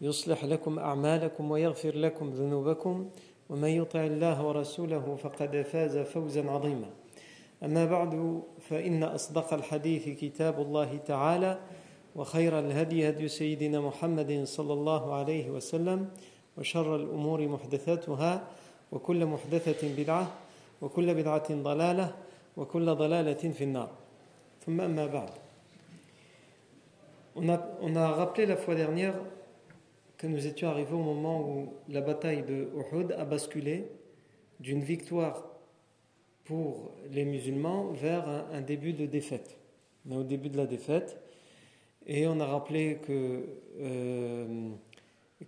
يصلح لكم أعمالكم ويغفر لكم ذنوبكم ومن يطع الله ورسوله فقد فاز فوزا عظيما. أما بعد فإن أصدق الحديث كتاب الله تعالى وخير الهدي هدي سيدنا محمد صلى الله عليه وسلم وشر الأمور محدثاتها وكل محدثة بدعة وكل بدعة ضلالة وكل ضلالة في النار. ثم أما بعد. On a, on a rappelé la fois dernière que nous étions arrivés au moment où la bataille de Uhud a basculé d'une victoire pour les musulmans vers un, début de défaite. Mais au début de la défaite, et on a rappelé euh,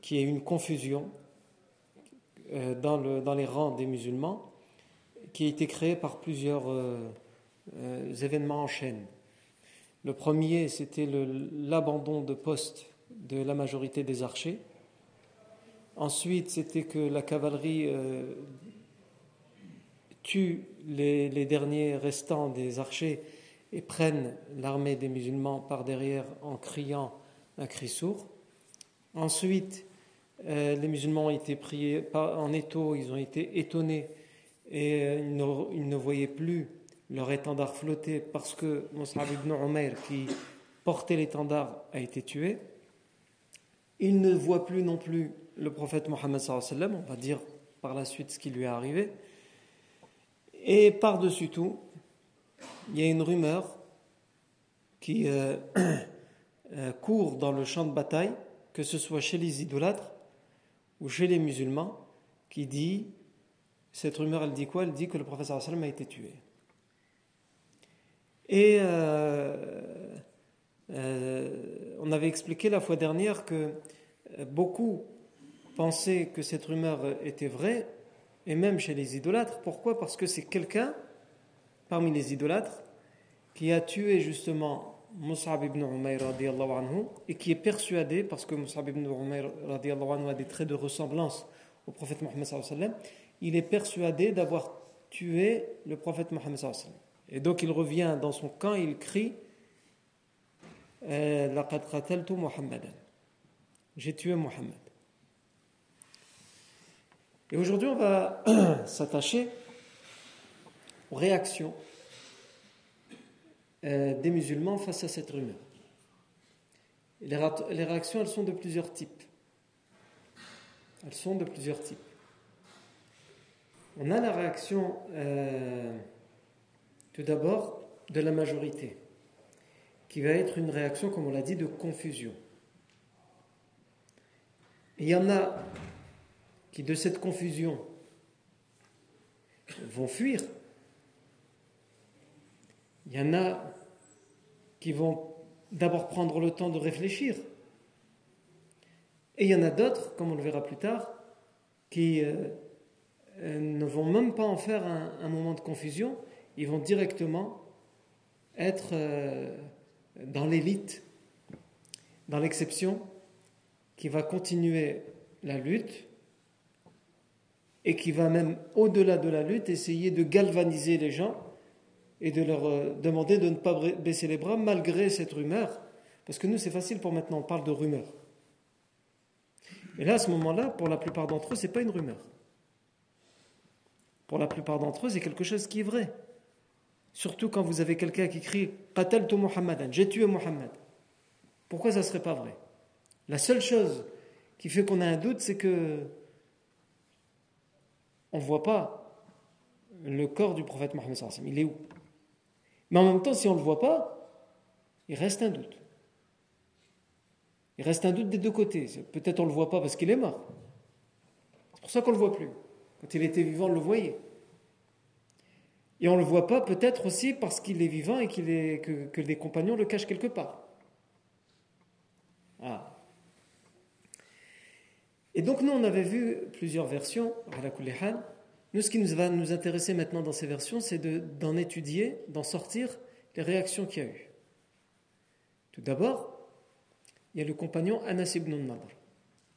qu'il y a eu une confusion euh, dans, le, dans, les rangs des musulmans qui a été créée par plusieurs euh, événements en chaîne. Le premier, c'était l'abandon de poste de la majorité des archers. Ensuite, c'était que la cavalerie euh, tue les, derniers restants des archers et prenne l'armée des musulmans par derrière en criant un cri sourd. Ensuite, euh, les musulmans ont été pris en étau, ils ont été étonnés et euh, ils, ne, voyaient plus leur étendard flotter parce que Mus'ab ibn Umayr, qui portait l'étendard, a été tué. Ils ne voient plus non plus le prophète Mohammed, on va dire par la suite ce qui lui est arrivé. Et par-dessus tout, il y a une rumeur qui euh, euh, court dans le champ de bataille, que ce soit chez les idolâtres ou chez les musulmans, qui dit, cette rumeur, elle dit quoi? Elle dit que le prophète a été tué. Et euh, euh, on avait expliqué la fois dernière que beaucoup pensaient que cette rumeur était vraie, et même chez les idolâtres. Pourquoi? Parce que c'est quelqu'un parmi les idolâtres qui a tué justement Mus'ab ibn Umayr anhu, et qui est persuadé, parce que Mus'ab ibn Umayr anhu a des traits de ressemblance au prophète Mohammed sallam, il est persuadé d'avoir tué le prophète Mohammed sallam. Et donc il revient dans son camp il crie Muhammadan. J'ai tué Muhammad. Et aujourd'hui, on va s'attacher aux réactions euh, des musulmans face à cette rumeur. Les réactions, elles sont de plusieurs types. Elles sont de plusieurs types. On a la réaction, euh, tout d'abord, de la majorité, qui va être une réaction, comme on l'a dit, de confusion. Il y en a qui, de cette confusion, vont fuir. Il y en a qui vont d'abord prendre le temps de réfléchir. Et il y en a d'autres, comme on le verra plus tard, qui euh, ne vont même pas en faire un, un, moment de confusion, ils vont directement être euh, dans l'élite, dans l'exception, qui va continuer la lutte et qui va même au-delà de la lutte essayer de galvaniser les gens et de leur demander de ne pas baisser les bras malgré cette rumeur. Parce que nous, c'est facile pour maintenant, on parle de rumeur. Et là, à ce moment-là, pour la plupart d'entre eux, ce n'est pas une rumeur. Pour la plupart d'entre eux, c'est quelque chose qui est vrai. Surtout quand vous avez quelqu'un qui crie Muhammadan, j'ai tué Muhammad. Pourquoi ça ne serait pas vrai? La seule chose qui fait qu'on a un doute, c'est que on ne voit pas le corps du prophète Mohammed Il est où? Mais en même temps, si on ne le voit pas, il reste un doute. Il reste un doute des deux côtés. Peut-être on ne le voit pas parce qu'il est mort. C'est pour ça qu'on ne le voit plus. Quand il était vivant, on le voyait. Et on ne le voit pas peut-être aussi parce qu'il est vivant et qu'il est, que, que les compagnons le cachent quelque part. Ah. Et donc nous, on avait vu plusieurs versions, Nous, ce qui nous va nous intéresser maintenant dans ces versions, c'est d'en étudier, d'en sortir les réactions qu'il y a eu. Tout d'abord, il y a le compagnon Anas ibn Nadr.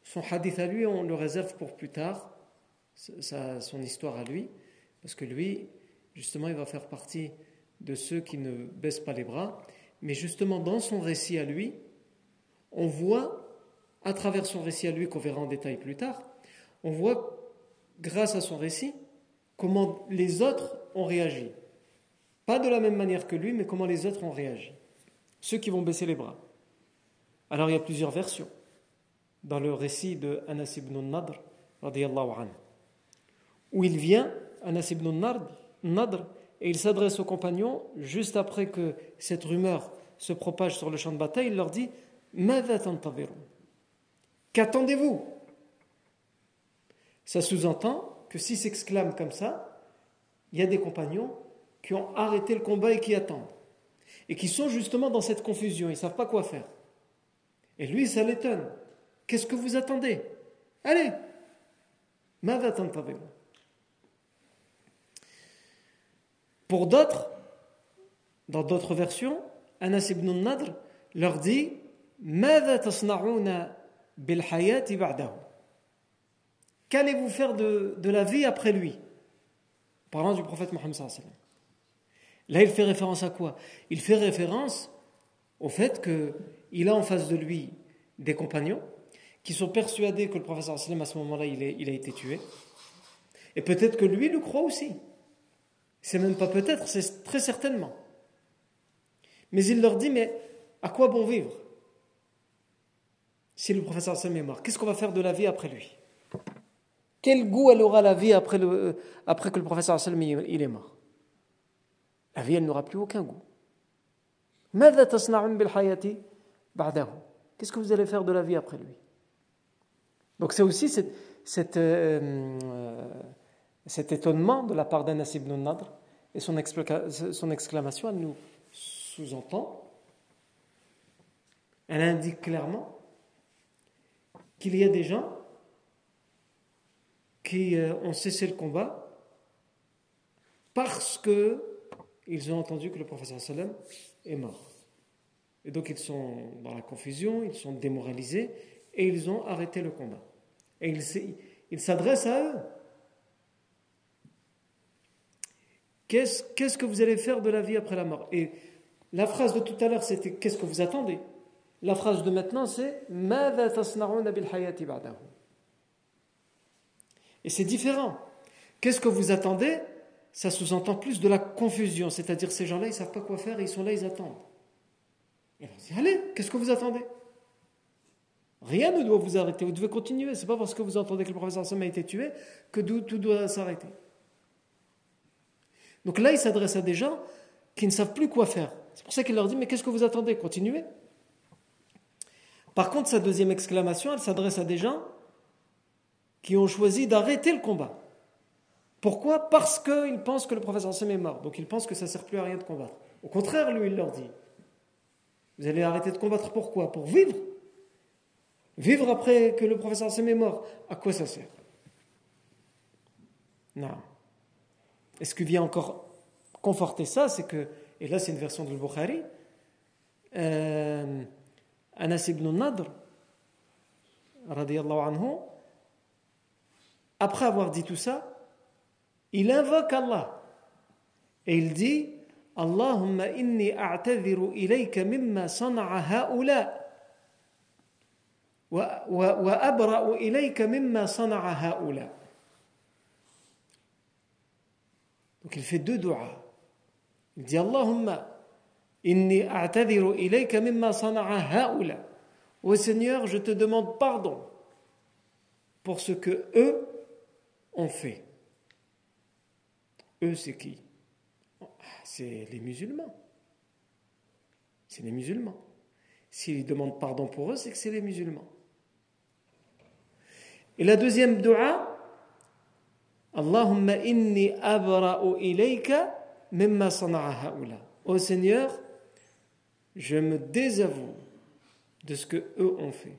Son hadith à lui, on le réserve pour plus tard, son histoire à lui, parce que lui, justement, il va faire partie de ceux qui ne baissent pas les bras. Mais justement, dans son récit à lui, on voit, à travers son récit à lui, qu'on verra en détail plus tard, on voit, grâce à son récit, comment les autres ont réagi. Pas de la même manière que lui, mais comment les autres ont réagi. Ceux qui vont baisser les bras. Alors il y a plusieurs versions dans le récit de Anas ibn Nadr, où il vient, Anas ibn Nadr, et il s'adresse aux compagnons juste après que cette rumeur se propage sur le champ de bataille, il leur dit Qu'attendez-vous? Ça sous-entend que s'ils s'exclament comme ça, il y a des compagnons qui ont arrêté le combat et qui attendent. Et qui sont justement dans cette confusion, ils ne savent pas quoi faire. Et lui, ça l'étonne. Qu'est-ce que vous attendez? Allez Pour d'autres, dans d'autres versions, Anas ibn Nadr leur dit Qu'allez-vous faire de, la vie après lui? Parlant du prophète Mohammed. Là, il fait référence à quoi? Il fait référence au fait qu'il a en face de lui des compagnons qui sont persuadés que le prophète à ce moment-là, il, a été tué. Et peut-être que lui le croit aussi. C'est même pas peut-être, c'est très certainement. Mais il leur dit, mais à quoi bon vivre si le professeur Sam est mort? Qu'est-ce qu'on va faire de la vie après lui? Quel goût elle aura la vie après, le, après que le professeur Sam il est mort? La vie, elle n'aura plus aucun goût. Qu'est-ce que vous allez faire de la vie après lui? Donc c'est aussi cette, cette, euh, cet étonnement de la part d'Anas ibn Nadr et son, exclamation, elle nous sous-entend, elle indique clairement qu'il y a des gens qui euh, ont cessé le combat parce que ils ont entendu que le professeur sallam est mort. Et donc ils sont dans la confusion, ils sont démoralisés et ils ont arrêté le combat. Et ils s'adressent à eux. Qu'est-ce que vous allez faire de la vie après la mort? Et la phrase de tout à l'heure, c'était Qu'est-ce que vous attendez? La phrase de maintenant, c'est Et c'est différent. Qu'est-ce que vous attendez? Ça sous-entend plus de la confusion, c'est-à-dire ces gens-là, ils ne savent pas quoi faire, ils sont là, ils attendent. Et on dit, allez, qu'est-ce que vous attendez? Rien ne doit vous arrêter, vous devez continuer. Ce n'est pas parce que vous entendez que le professeur Sam a été tué que tout doit s'arrêter. Donc là, il s'adresse à des gens qui ne savent plus quoi faire. C'est pour ça qu'il leur dit, mais qu'est-ce que vous attendez? Continuez. Par contre, sa deuxième exclamation, elle s'adresse à des gens qui ont choisi d'arrêter le combat. Pourquoi? Parce qu'ils pensent que le professeur Sam est mort. Donc ils pensent que ça ne sert plus à rien de combattre. Au contraire, lui, il leur dit Vous allez arrêter de combattre pourquoi Pour vivre Vivre après que le professeur Sam est mort. À quoi ça sert? Non. Et ce qui vient encore conforter ça, c'est que, et là c'est une version de Bukhari, euh, Anas ibn Nadr, anhu, après avoir dit tout ça, il invoque Allah et il dit Allahumma inni a'tadhiru ilayka mimma sana'a ha'ula wa, abra'u ilayka mimma sana'a ha'ula. Donc il fait deux. Il dit Allahumma inni a'tadhiru ilayka mimma sana'a haula. Seigneur, je te demande pardon pour ce que eux ont fait. eux, c'est qui? C'est les musulmans. C'est les musulmans. S'ils demandent pardon pour eux, c'est que c'est les musulmans. Et la deuxième dua, Allahumma inni abra'u ilayka mimma sana'a haula. Ô Seigneur, je me désavoue de ce que eux ont fait.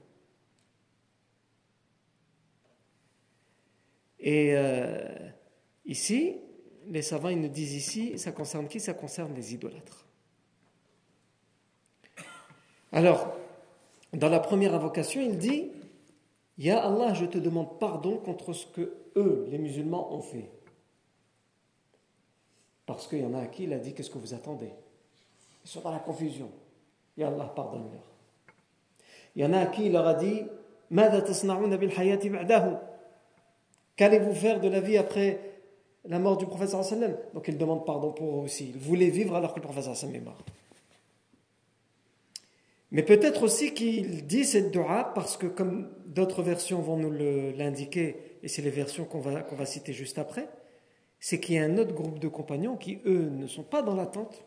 Et euh, ici, les savants ils nous disent ici, ça concerne qui? Ça concerne les idolâtres. Alors, dans la première invocation, il dit Ya Allah, je te demande pardon contre ce que eux, les musulmans, ont fait. Parce qu'il y en a à qui il a dit Qu'est-ce que vous attendez? Ils sont dans la confusion. Ya Allah, pardonne-leur. Il y en a à qui il leur a dit Qu'allez-vous faire de la vie après la mort du prophète Donc il demande pardon pour eux aussi. Il voulait vivre alors que le prophète est mort. Mais peut-être aussi qu'il dit cette dua parce que, comme d'autres versions vont nous l'indiquer, et c'est les versions qu'on va, va citer juste après, c'est qu'il y a un autre groupe de compagnons qui, eux, ne sont pas dans l'attente,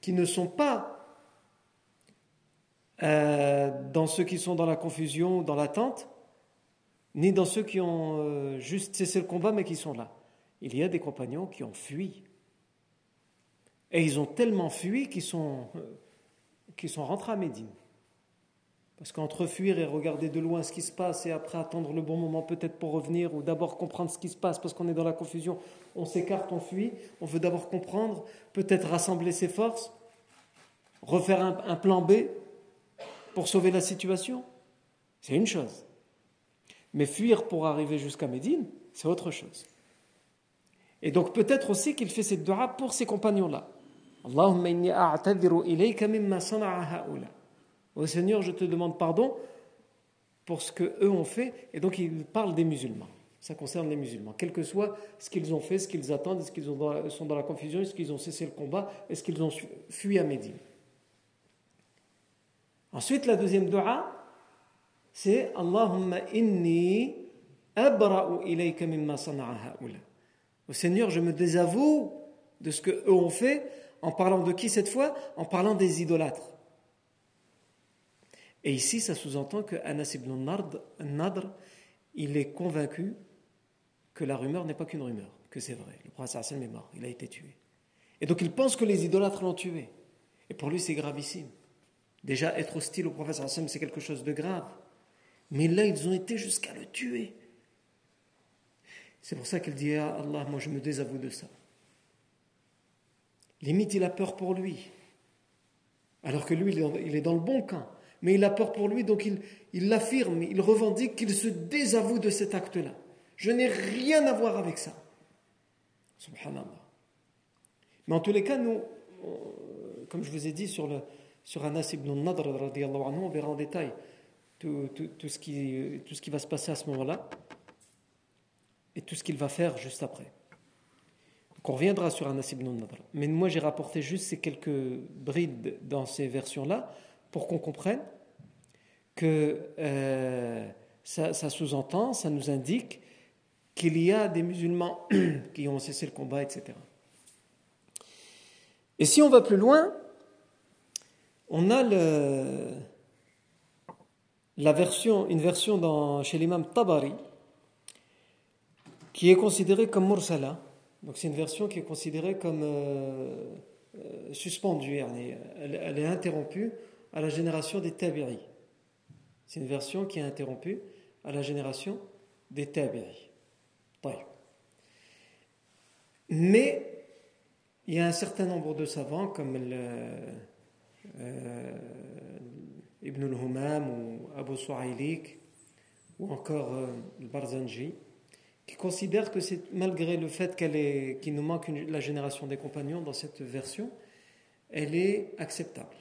qui ne sont pas euh, dans ceux qui sont dans la confusion, dans l'attente, ni dans ceux qui ont euh, juste cessé le combat mais qui sont là. Il y a des compagnons qui ont fui. Et ils ont tellement fui qu'ils sont, euh, sont rentrés à Médine. Parce qu'entre fuir et regarder de loin ce qui se passe et après attendre le bon moment peut-être pour revenir ou d'abord comprendre ce qui se passe parce qu'on est dans la confusion, on s'écarte, on fuit, on veut d'abord comprendre, peut-être rassembler ses forces, refaire un plan B pour sauver la situation. C'est une chose. Mais fuir pour arriver jusqu'à Médine, c'est autre chose. Et donc peut-être aussi qu'il fait cette dua pour ses compagnons-là. Allahumma inni ilayka mimma sana'a Ô Seigneur, je te demande pardon pour ce que eux ont fait. Et donc il parle des musulmans. Ça concerne les musulmans. Quel que soit ce qu'ils ont fait, ce qu'ils attendent, est-ce qu'ils sont dans la confusion, est-ce qu'ils ont cessé le combat, est-ce qu'ils ont fui à Médine. Ensuite, la deuxième dua, c'est Allahumma inni abra'u ilayka mimma sana'a Au Seigneur, je me désavoue de ce qu'eux ont fait, en parlant de qui cette fois? En parlant des idolâtres. Et ici, ça sous-entend que Anas ibn Nadr, il est convaincu que la rumeur n'est pas qu'une rumeur, que c'est vrai. Le prophète est mort, il a été tué. Et donc il pense que les idolâtres l'ont tué. Et pour lui, c'est gravissime. Déjà, être hostile au prophète c'est quelque chose de grave. Mais là, ils ont été jusqu'à le tuer. C'est pour ça qu'il dit ah Allah, moi je me désavoue de ça. Limite, il a peur pour lui. Alors que lui, il est dans le bon camp. Mais il a peur pour lui, donc il l'affirme, il, revendique qu'il se désavoue de cet acte-là. Je n'ai rien à voir avec ça. Subhanallah. Mais en tous les cas, nous, comme je vous ai dit sur le, sur Anas ibn Nadr, anhu, on verra en détail tout, ce qui, tout ce qui va se passer à ce moment-là et tout ce qu'il va faire juste après. Donc on reviendra sur Anas ibn Nadr. Mais moi j'ai rapporté juste ces quelques brides dans ces versions-là pour qu'on comprenne que euh, ça, sous-entend, ça nous indique qu'il y a des musulmans qui ont cessé le combat, etc. Et si on va plus loin, on a la version, une version dans, chez l'imam Tabari qui est considérée comme mursala. Donc c'est une version qui est considérée comme euh, euh, suspendue, elle, est interrompue à la génération des tabi'i. C'est une version qui est interrompue à la génération des tabi'i. Mais il y a un certain nombre de savants comme euh, Ibn al-Humam ou Abu Su'aylik ou encore le Barzanji qui considèrent que c'est malgré le fait qu'elle qu'il nous manque la génération des compagnons dans cette version, elle est acceptable.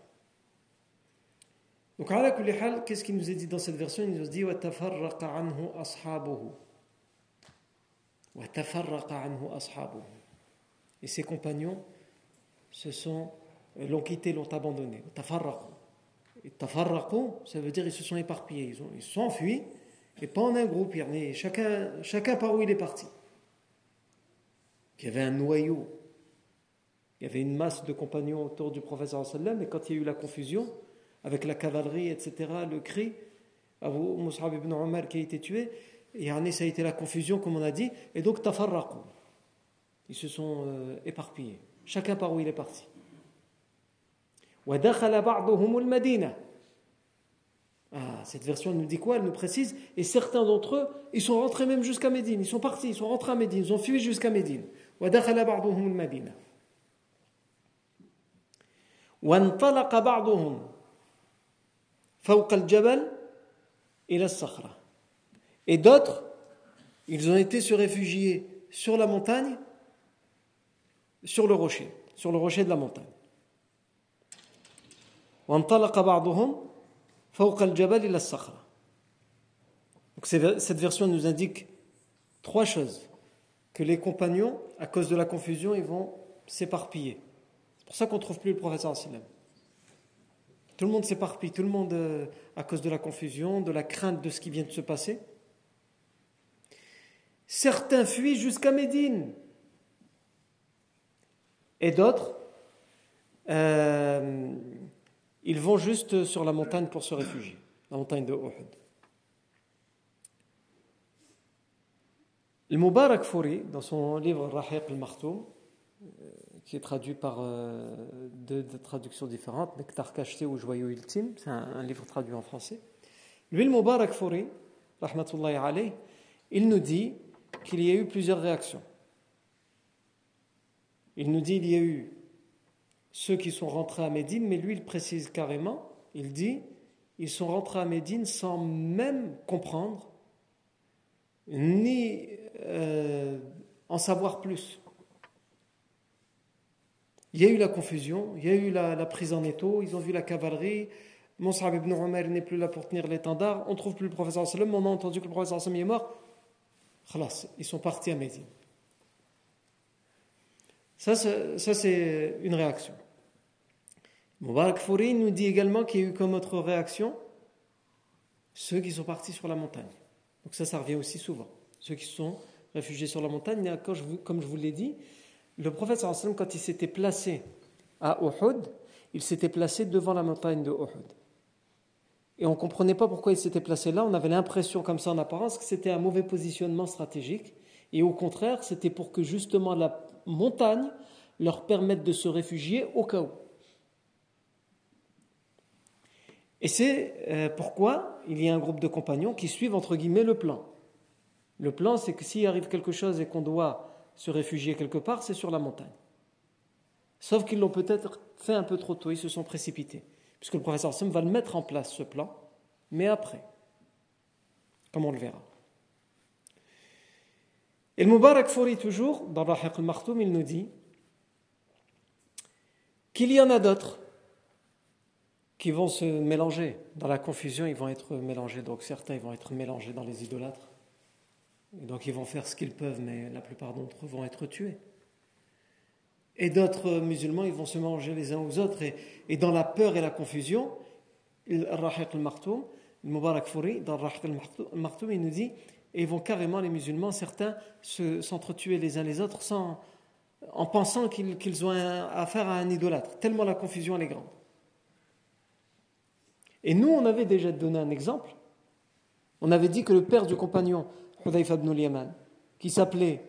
Donc, qu'est-ce qu'il nous est dit dans cette version? Il nous dit Et ses compagnons se sont l'ont quitté, l'ont abandonné. Et tafarraqu, ça veut dire ils se sont éparpillés, ils, ont, ils sont enfuis, et pas en un groupe, chacun, chacun par où il est parti. qu'il y avait un noyau, il y avait une masse de compagnons autour du prophète sallam, et quand il y a eu la confusion, avec la cavalerie, etc., le cri, Abu Mus'ab ibn Omar qui a été tué, et ça a été la confusion, comme on a dit, et donc tafarraqu. Ils se sont euh, éparpillés, chacun par où il est parti. Ah, cette version nous dit quoi Elle nous précise. Et certains d'entre eux, ils sont rentrés même jusqu'à Médine. Ils sont partis, ils sont rentrés à Médine, ils ont fui jusqu'à Médine. وانطلق بعضهم فوق الجبل إلى الصخرة Et d'autres, ils ont été se réfugier sur la montagne, sur le rocher, sur le rocher de la montagne. وانطلق بعضهم فوق الجبل إلى الصخرة Donc cette version nous indique trois choses. Que les compagnons, à cause de la confusion, ils vont s'éparpiller. C'est pour ça qu'on ne trouve plus le professeur sallam. Tout le monde s'éparpille, tout le monde, euh, à cause de la confusion, de la crainte de ce qui vient de se passer. Certains fuient jusqu'à Médine. Et d'autres, euh, ils vont juste sur la montagne pour se réfugier, la montagne de Uhud. Le Mubarak Fouri, dans son livre Rahiq al-Martoum, qui est traduit par euh, deux, traductions différentes, Nectar cacheté ou Joyau ultime, c'est un, livre traduit en français. Lui, le Mubarak Fouri, rahmatullahi alayh, il nous dit qu'il y a eu plusieurs réactions. Il nous dit qu'il y a eu ceux qui sont rentrés à Médine, mais lui, il précise carrément, il dit, ils sont rentrés à Médine sans même comprendre, ni euh, en savoir plus. Il y a eu la confusion, il y a eu la, prise en étau, ils ont vu la cavalerie. Monsab ibn Umar n'est plus là pour tenir l'étendard. On ne trouve plus le professeur sallam. On a entendu que le professeur est mort. Khalas, ils sont partis à Médine. Ça, c'est une réaction. Mubarak Fouri nous dit également qu'il y a eu comme autre réaction ceux qui sont partis sur la montagne. Donc ça, ça revient aussi souvent. Ceux qui sont réfugiés sur la montagne, comme je vous l'ai dit, le prophète quand il s'était placé à Uhud, il s'était placé devant la montagne de Uhud. Et on ne comprenait pas pourquoi il s'était placé là. On avait l'impression, comme ça en apparence, que c'était un mauvais positionnement stratégique. Et au contraire, c'était pour que justement la montagne leur permette de se réfugier au cas où. Et c'est euh, pourquoi il y a un groupe de compagnons qui suivent entre guillemets le plan. Le plan, c'est que s'il arrive quelque chose et qu'on doit se réfugier quelque part, c'est sur la montagne. Sauf qu'ils l'ont peut-être fait un peu trop tôt, ils se sont précipités. Puisque le professeur Sam va le mettre en place, ce plan, mais après, comme on le verra. Et le Mubarak Fouri, toujours, dans Rahiq al-Martoum, il nous dit qu'il y en a d'autres qui vont se mélanger. Dans la confusion, ils vont être mélangés. Donc certains, ils vont être mélangés dans les idolâtres. Donc ils vont faire ce qu'ils peuvent, mais la plupart d'entre eux vont être tués. Et d'autres musulmans, ils vont se manger les uns aux autres. Et, dans la peur et la confusion, Rahiq al-Martoum, le Mubarak Fouri, dans Rahiq al-Martoum, il nous dit, et ils vont carrément, les musulmans, certains, s'entretuer les uns les autres en pensant qu'ils ont affaire à un idolâtre, tellement la confusion elle est grande. Et nous, on avait déjà donné un exemple. On avait dit que le père du compagnon Hudayfa ibn al-Yaman, qui s'appelait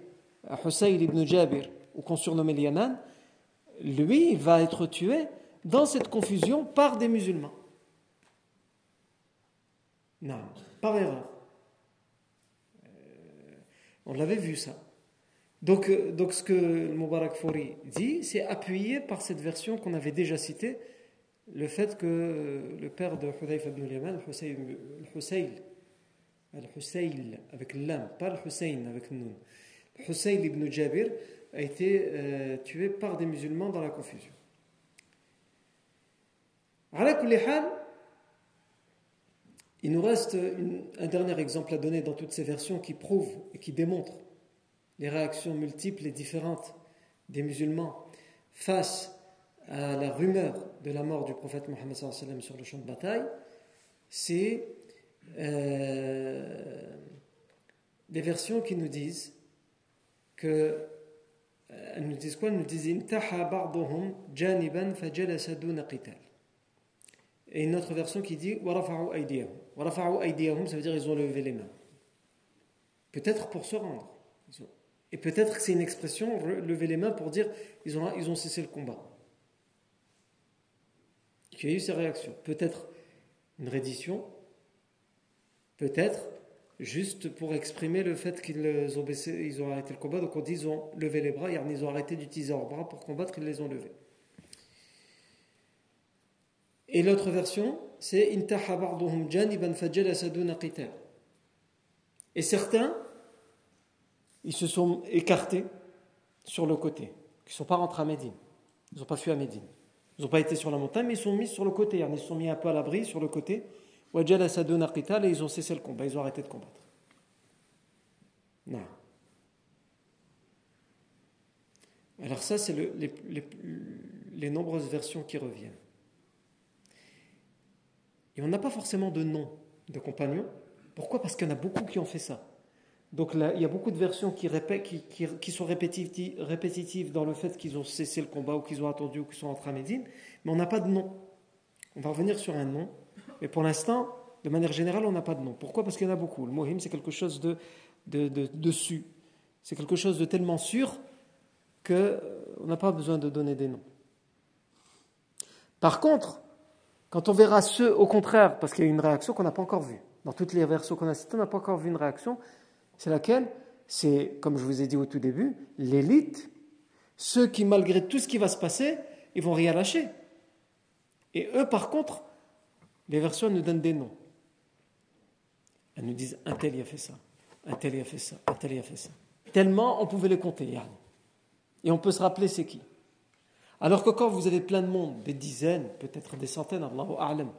Husayl ibn Jabir, ou qu'on surnommait Yaman, lui va être tué dans cette confusion par des musulmans. Non, par erreur. Euh, on l'avait vu ça. Donc, euh, donc ce que le Mubarak dit, c'est appuyé par cette version qu'on avait déjà citée, le fait que le père de Hudayfa ibn al-Yaman, Husayl, Al-Husayl avec l'âme, pas Al-Hussein avec nous. Husayl ibn Jabir a été euh, tué par des musulmans dans la confusion. Il nous reste un dernier exemple à donner dans toutes ces versions qui prouve et qui démontre les réactions multiples et différentes des musulmans face à la rumeur de la mort du prophète Mohammed sur le champ de bataille. C'est euh, des versions qui nous disent que elles nous disent quoi? Elles nous disent janiban. Et une autre version qui dit Warafa'u aydiyahum. Warafa'u aydiyahum, ça veut dire ils ont levé les mains. Peut-être pour se rendre. Et peut-être que c'est une expression, lever les mains pour dire ils ont, ils ont cessé le combat. Y a eu ces réactions. Peut-être une reddition, peut-être juste pour exprimer le fait qu'ils ont, baissé, ils ont arrêté le combat. Donc on dit ils ont levé les bras, ils ont arrêté d'utiliser leurs bras pour combattre, ils les ont levés. Et l'autre version, c'est Et certains, ils se sont écartés sur le côté, ils ne sont pas rentrés à Médine, ils n'ont pas fui à Médine. Ils n'ont pas été sur la montagne, mais ils sont mis sur le côté. Ils se sont mis un peu à l'abri sur le côté. Et ils ont cessé le combat, ils ont arrêté de combattre. Non. Alors ça, c'est les, les, nombreuses versions qui reviennent. Et on n'a pas forcément de nom de compagnons. Pourquoi? Parce qu'il y en a beaucoup qui ont fait ça. Donc il y a beaucoup de versions qui, sont répétitives, dans le fait qu'ils ont cessé le combat ou qu'ils ont attendu ou qu'ils sont entrés à Médine, mais on n'a pas de nom. On va revenir sur un nom, mais pour l'instant, de manière générale, on n'a pas de nom. Pourquoi? Parce qu'il y en a beaucoup. Le mohim, c'est quelque chose de, de, de dessus. C'est quelque chose de tellement sûr qu'on euh, n'a pas besoin de donner des noms. Par contre, quand on verra ceux, au contraire, parce qu'il y a une réaction qu'on n'a pas encore vue, dans toutes les versions qu'on a citées, on n'a pas encore vu une réaction, c'est laquelle? C'est, comme je vous ai dit au tout début, l'élite, ceux qui, malgré tout ce qui va se passer, ils vont rien lâcher. Et eux, par contre, les versions nous donnent des noms. Elles nous disent un tel y a fait ça, un tel y a fait ça, un tel y a fait ça. Tellement on pouvait les compter, Et on peut se rappeler c'est qui. Alors que quand vous avez plein de monde, des dizaines, peut-être des centaines, Allahu A'lam,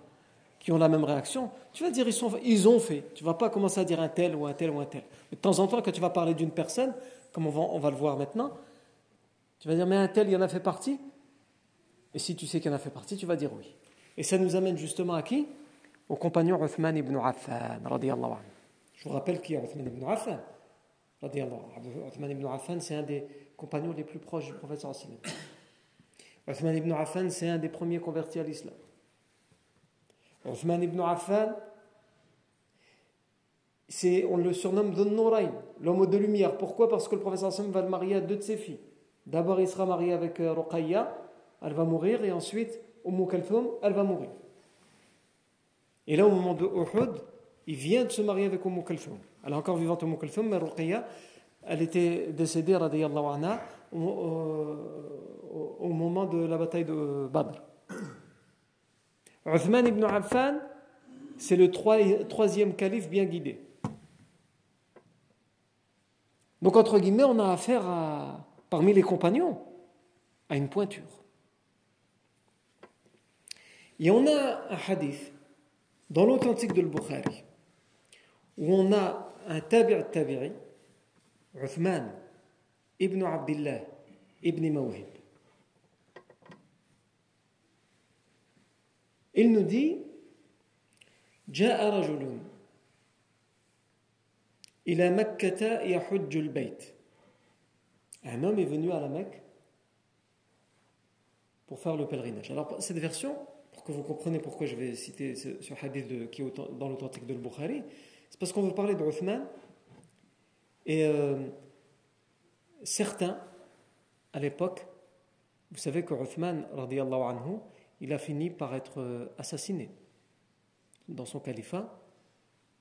qui ont la même réaction, tu vas dire ils, sont, ils ont fait. Tu vas pas commencer à dire un tel ou un tel ou un tel. de temps en temps, quand tu vas parler d'une personne, comme on va, on va le voir maintenant, tu vas dire mais un tel, il en a fait partie? Et si tu sais qu'il en a fait partie, tu vas dire oui. Et ça nous amène justement à qui? Au compagnon Uthman ibn Affan, Je vous rappelle qui est Uthman ibn Affan. Uthman ibn Affan, c'est un des compagnons les plus proches du prophète sallallahu Uthman ibn Affan, c'est un des premiers convertis à l'islam. Othman ibn Affan, on le surnomme Dhun l'homme de lumière. Pourquoi? Parce que le professeur Hassan va le marier à deux de ses filles. D'abord, il sera marié avec euh, Ruqayya, elle va mourir, et ensuite, Umm Kalthum, elle va mourir. Et là, au moment de Uhud, il vient de se marier avec Umm Kalthum. Elle est encore vivante, Umm Kalthum, mais Ruqayya, elle était décédée, anha, au, au, au moment de la bataille de Badr. Uthman ibn Affan, c'est le troisième calife bien guidé. Donc, entre guillemets, on a affaire parmi les compagnons à une pointure. Et on a un hadith dans l'authentique de Bukhari où on a un tabi' tabi'i, Uthman ibn Abdullah ibn Mawhib. Il nous dit Un homme est venu à la Mecque pour faire le pèlerinage. Alors cette version, pour que vous compreniez pourquoi je vais citer ce, hadith qui est dans l'authentique de Bukhari, c'est parce qu'on veut parler de Uthman et euh, certains à l'époque, vous savez que Uthman radiallahu anhu, il a fini par être euh, assassiné dans son califat.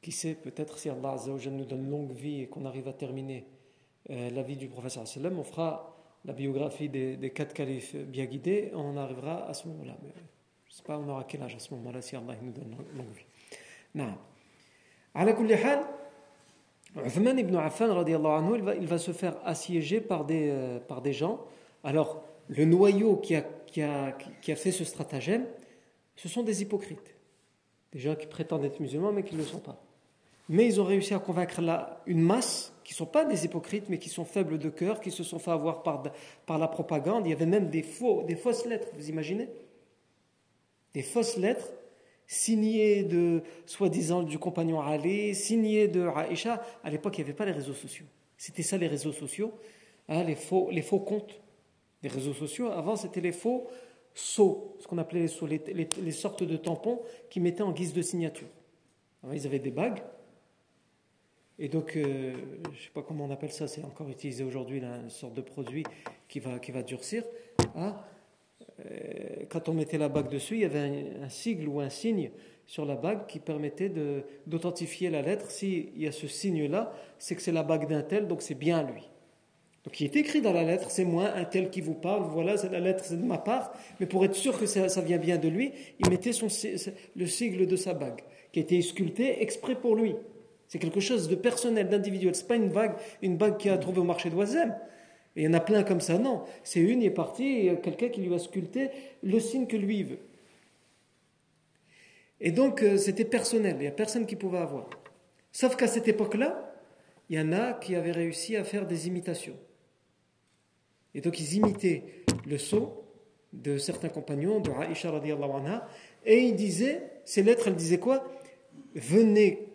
Qui sait, peut-être si Allah nous donne longue vie et qu'on arrive à terminer euh, la vie du professeur on fera la biographie des, quatre califes bien guidés, on arrivera à ce moment-là. Je ne sais pas, on aura quel âge à ce moment-là si Allah nous donne longue vie. Non. Uthman ibn Affan, anhu, il, va, il va se faire assiéger par des, euh, par des gens. Alors, le noyau qui a qui a, qui a fait ce stratagème, ce sont des hypocrites. Des gens qui prétendent être musulmans mais qui ne le sont pas. Mais ils ont réussi à convaincre la, une masse qui ne sont pas des hypocrites mais qui sont faibles de cœur, qui se sont fait avoir par, par la propagande. Il y avait même des, faux, des fausses lettres, vous imaginez? Des fausses lettres signées de, soi-disant, du compagnon Ali, signées de Aïcha. À l'époque, il n'y avait pas les réseaux sociaux. C'était ça les réseaux sociaux. hein, les, faux, les faux comptes des réseaux sociaux. Avant, c'était les faux sceaux, ce qu'on appelait les les, sortes de tampons qui mettaient en guise de signature. ils avaient des bagues. Et donc, euh, je ne sais pas comment on appelle ça, c'est encore utilisé aujourd'hui, une sorte de produit qui va, qui va durcir. Ah, euh, quand on mettait la bague dessus, il y avait un, sigle ou un signe sur la bague qui permettait d'authentifier la lettre. S'il y a ce signe-là, c'est que c'est la bague d'un tel, donc c'est bien lui. Donc il est écrit dans la lettre, c'est moi, un tel qui vous parle, voilà, la lettre c'est de ma part, mais pour être sûr que ça, vient bien de lui, il mettait le sigle de sa bague, qui a été sculpté exprès pour lui. C'est quelque chose de personnel, d'individuel. Ce n'est pas une bague, une bague qu'il a trouvée au marché d'Oisem. Il y en a plein comme ça, non. C'est une, il est parti, quelqu'un qui lui a sculpté le signe que lui veut. Et donc, euh, c'était personnel, il n'y a personne qui pouvait avoir. Sauf qu'à cette époque-là, il y en a qui avaient réussi à faire des imitations. Et donc, ils imitaient le sceau de certains compagnons, de Aisha radiallahu anha, et ils disaient, ces lettres, elles disaient quoi? Venez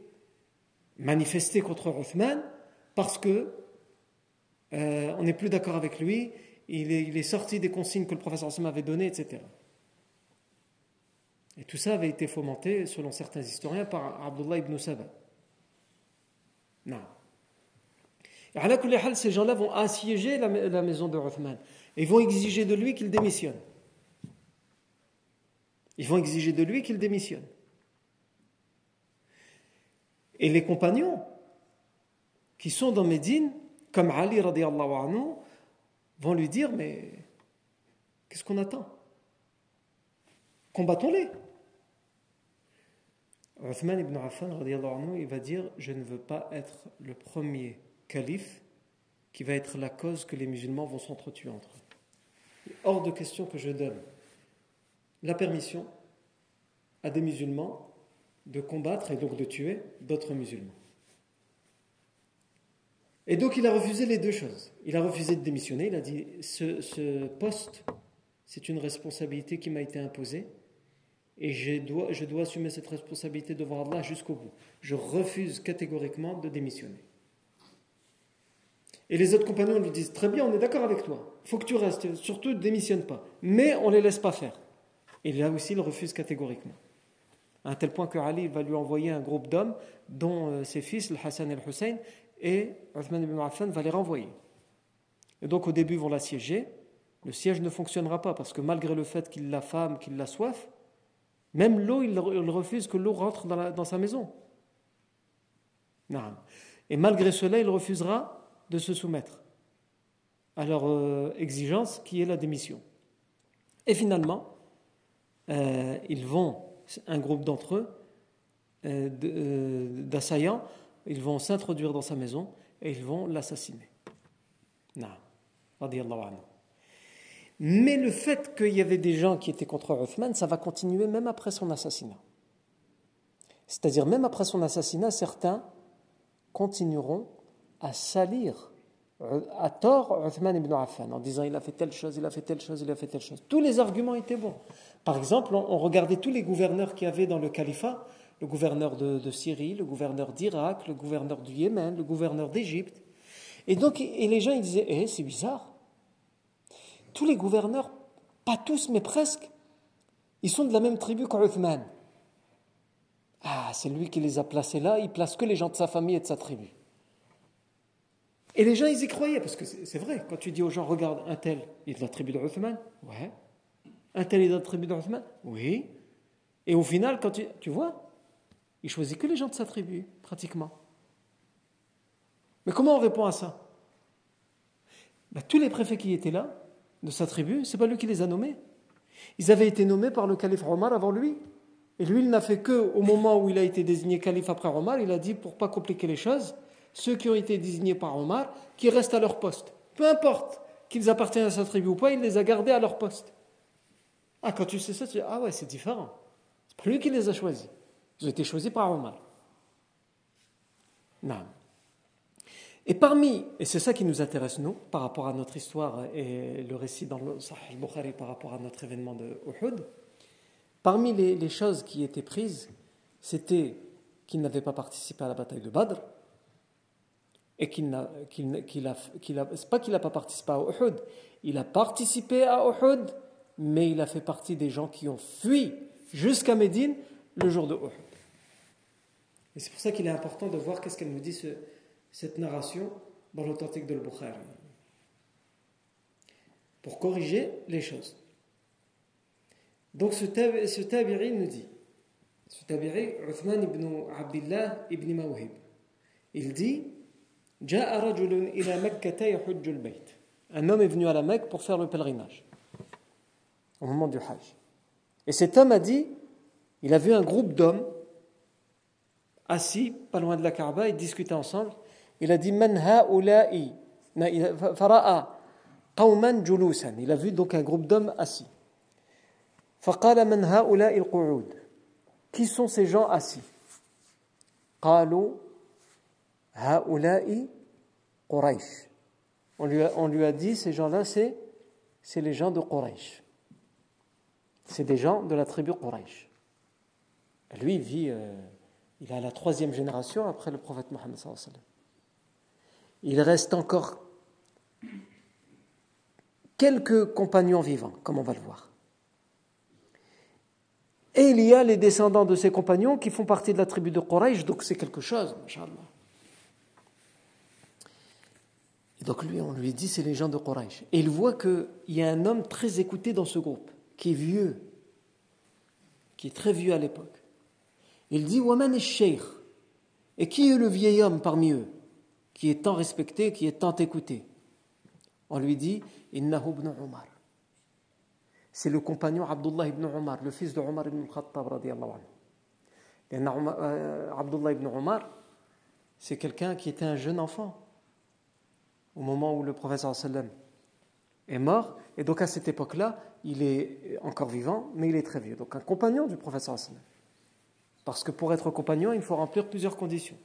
manifester contre Uthman parce que euh, on n'est plus d'accord avec lui, il est, il est, sorti des consignes que le professeur Hassan avait données, etc. Et tout ça avait été fomenté, selon certains historiens, par Abdullah ibn Saba. Non. Et à ces gens-là vont assiéger la, la maison de Uthman et vont exiger de lui qu'il démissionne. Ils vont exiger de lui qu'il démissionne. Et les compagnons qui sont dans Médine, comme Ali radiallahu anhu, vont lui dire Mais qu'est-ce qu'on attend? Combattons-les. Uthman ibn Affan il va dire Je ne veux pas être le premier calife qui va être la cause que les musulmans vont s'entretuer entre eux. Hors de question que je donne la permission à des musulmans de combattre et donc de tuer d'autres musulmans. Et donc il a refusé les deux choses. Il a refusé de démissionner, il a dit ce, poste, c'est une responsabilité qui m'a été imposée et je dois, assumer cette responsabilité devant Allah jusqu'au bout. Je refuse catégoriquement de démissionner. Et les autres compagnons lui disent Très bien, on est d'accord avec toi, il faut que tu restes, surtout ne démissionne pas. Mais on ne les laisse pas faire. Et là aussi, il refuse catégoriquement à un tel point que Ali va lui envoyer un groupe d'hommes, dont euh, ses fils, le Hassan et le Hussein, et Uthman ibn Affan va les renvoyer. Et donc au début, ils vont l'assiéger. Le siège ne fonctionnera pas parce que malgré le fait qu'il a femme, qu'il a soif, même l'eau, il, refuse que l'eau rentre dans, sa maison. Et malgré cela, il refusera de se soumettre à leur euh, exigence qui est la démission. Et finalement, euh, ils vont un groupe d'entre eux, euh, d'assaillants, ils vont s'introduire dans sa maison et ils vont l'assassiner. Mais le fait qu'il y avait des gens qui étaient contre Uthman, ça va continuer même après son assassinat. C'est-à-dire, même après son assassinat, certains continueront à salir à tort Uthman ibn Affan en disant il a fait telle chose, il a fait telle chose, il a fait telle chose. Tous les arguments étaient bons. Par exemple, on, regardait tous les gouverneurs qu'il y avait dans le califat, le gouverneur de, Syrie, le gouverneur d'Irak, le gouverneur du Yémen, le gouverneur d'Égypte. Et donc, et les gens ils disaient, eh, c'est bizarre. Tous les gouverneurs, pas tous, mais presque, ils sont de la même tribu qu'Uthman. Ah, c'est lui qui les a placés là, il place que les gens de sa famille et de sa tribu. Et les gens, ils y croyaient, parce que c'est vrai, quand tu dis aux gens, regarde, un tel, est de la tribu de Uthman, ouais. Un tel est de la tribu de Uthman, oui. Et au final, quand tu, tu vois, il choisit que les gens de sa tribu, pratiquement. Mais comment on répond à ça? Ben, Tous les préfets qui étaient là, de sa tribu, c'est pas lui qui les a nommés. Ils avaient été nommés par le calife Omar avant lui. Et lui, il n'a fait que, au moment où il a été désigné calife après Omar, il a dit, pour pas compliquer les choses, ceux qui ont été désignés par Omar, qui restent à leur poste. Peu importe qu'ils appartiennent à sa tribu ou pas, il les a gardés à leur poste. Ah, quand tu sais ça, tu dis Ah ouais, c'est différent. C'est pas lui qui les a choisis. Ils ont été choisis par Omar. Non. Et parmi, et c'est ça qui nous intéresse nous, par rapport à notre histoire et le récit dans le Sahih Bukhari par rapport à notre événement de Uhud, parmi les, les choses qui étaient prises, c'était qu'ils n'avaient pas participé à la bataille de Badr, et qu'il n'a, qu'il, qu'il a, qu'il a, c'est pas qu'il n'a pas participé à Uhud, il a participé à Uhud, mais il a fait partie des gens qui ont fui jusqu'à Médine le jour de Uhud. Et c'est pour ça qu'il est important de voir qu'est-ce qu'elle nous dit ce, cette narration dans l'authentique de l'Bukhari. Pour corriger les choses. Donc ce, ce tabiri nous dit, ce tabiri, Uthman ibn Abdullah ibn Mawhib, il dit un homme est venu à la Mecque pour faire le pèlerinage au moment du Hajj. Et cet homme a dit il a vu un groupe d'hommes assis pas loin de la Kaaba et discutaient ensemble. Il a dit Man ha'ula'i fara'a qawman julusan. Il a vu donc un groupe d'hommes assis. فقال من هؤلاء القعود Qui sont ces gens assis قالوا Haoula'i Quraysh. On lui, a, dit, ces gens-là, c'est, les gens de Quraysh. C'est des gens de la tribu Quraysh. Lui, il vit, euh, il est la troisième génération après le prophète Mohammed. Il reste encore quelques compagnons vivants, comme on va le voir. Et il y a les descendants de ces compagnons qui font partie de la tribu de Quraysh, donc c'est quelque chose, Inch'Allah. Et donc lui, on lui dit, c'est les gens de Quraysh. Et il voit qu'il y a un homme très écouté dans ce groupe, qui est vieux, qui est très vieux à l'époque. Il dit, Waman est sheikh. Et qui est le vieil homme parmi eux, qui est tant respecté, qui est tant écouté? On lui dit, Innahu ibn Umar c'est le compagnon Abdullah ibn Omar, le fils de Omar ibn Khattab radiallahu anhu. Euh, Abdullah ibn Omar, c'est quelqu'un qui était un jeune enfant au moment où le professeur sallam est mort. Et donc à cette époque-là, il est encore vivant, mais il est très vieux. Donc un compagnon du professeur sallam. Parce que pour être compagnon, il faut remplir plusieurs conditions.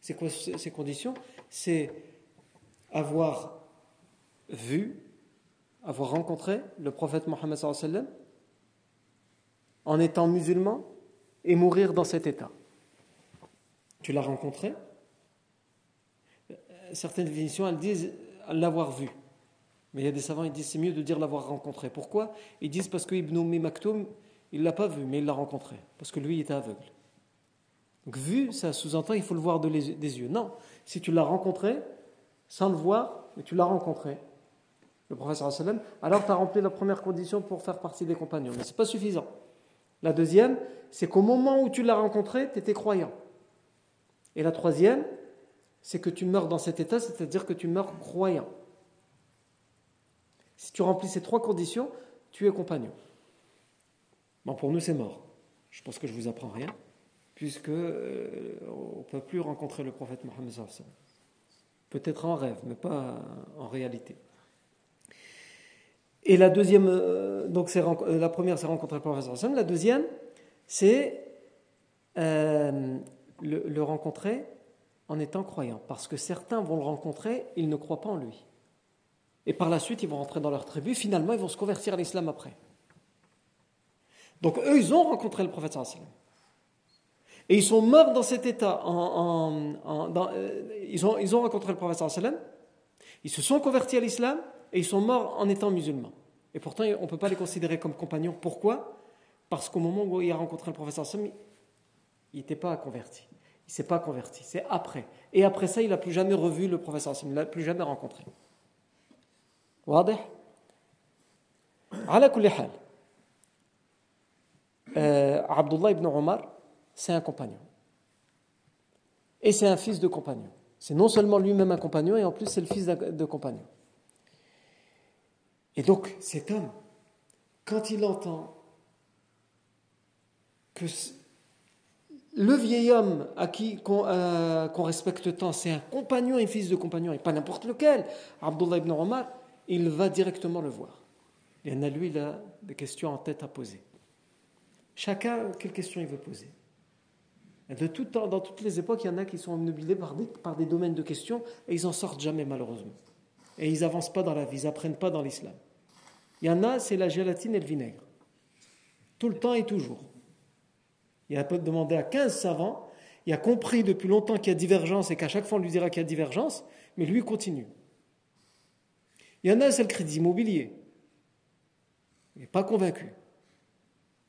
C'est quoi ces conditions C'est avoir vu avoir rencontré le prophète Mohammed en étant musulman et mourir dans cet état. Tu l'as rencontré Certaines définitions, elles disent l'avoir vu. Mais il y a des savants qui disent c'est mieux de dire l'avoir rencontré. Pourquoi? Ils disent parce que Ibn Maktoum, il l'a pas vu, mais il l'a rencontré. Parce que lui, il était aveugle. Donc vu, ça sous-entend il faut le voir des yeux. Non, si tu l'as rencontré, sans le voir, mais tu l'as rencontré, le professeur sallam, alors tu as rempli la première condition pour faire partie des compagnons. Mais ce n'est pas suffisant. La deuxième, c'est qu'au moment où tu l'as rencontré, tu étais croyant. Et la troisième, c'est que tu meurs dans cet état, c'est-à-dire que tu meurs croyant. Si tu remplis ces trois conditions, tu es compagnon. Bon, pour nous, c'est mort. Je pense que je vous apprends rien, puisque euh, on ne peut plus rencontrer le prophète Mohammed. Peut-être en rêve, mais pas en réalité. Et la deuxième, euh, donc euh, la première, c'est rencontrer le Hassan. La deuxième, c'est le, rencontrer en étant croyant. Parce que certains vont le rencontrer, ils ne croient pas en lui. Et par la suite, ils vont rentrer dans leur tribu. Finalement, ils vont se convertir à l'islam après. Donc eux, ils ont rencontré le prophète sallam. Et ils sont morts dans cet état. En, ils, ont, rencontré le prophète sallam. Ils se sont convertis à l'islam et ils sont morts en étant musulmans. Et pourtant, on ne peut pas les considérer comme compagnons. Pourquoi? Parce qu'au moment où il a rencontré le professeur Sam, il n'était pas converti. Il ne s'est pas converti, c'est après. Et après ça, il n'a plus jamais revu le professeur il ne l'a plus jamais rencontré. Euh, Abdullah ibn Omar, c'est un compagnon. Et c'est un fils de compagnon. C'est non seulement lui-même un compagnon, et en plus c'est le fils de compagnon. Et donc cet homme, quand il entend que le vieil homme à qui euh, qu'on respecte tant, c'est un compagnon et fils de compagnon, et pas n'importe lequel, Abdullah ibn Omar, il va directement le voir. Et a lui, il a des questions en tête à poser. Chacun, quelle question il veut poser de tout temps, Dans toutes les époques, il y en a qui sont obnubilés par des, par des domaines de questions et ils n'en sortent jamais, malheureusement. Et ils n'avancent pas dans la vie, ils n'apprennent pas dans l'islam. Il y en a, c'est la gélatine et le vinaigre. Tout le temps et toujours. Il a peut demander à 15 savants, il a compris depuis longtemps qu'il y a divergence et qu'à chaque fois on lui dira qu'il y a divergence, mais lui continue. Il y en a, c'est le crédit immobilier. Il n'est pas convaincu.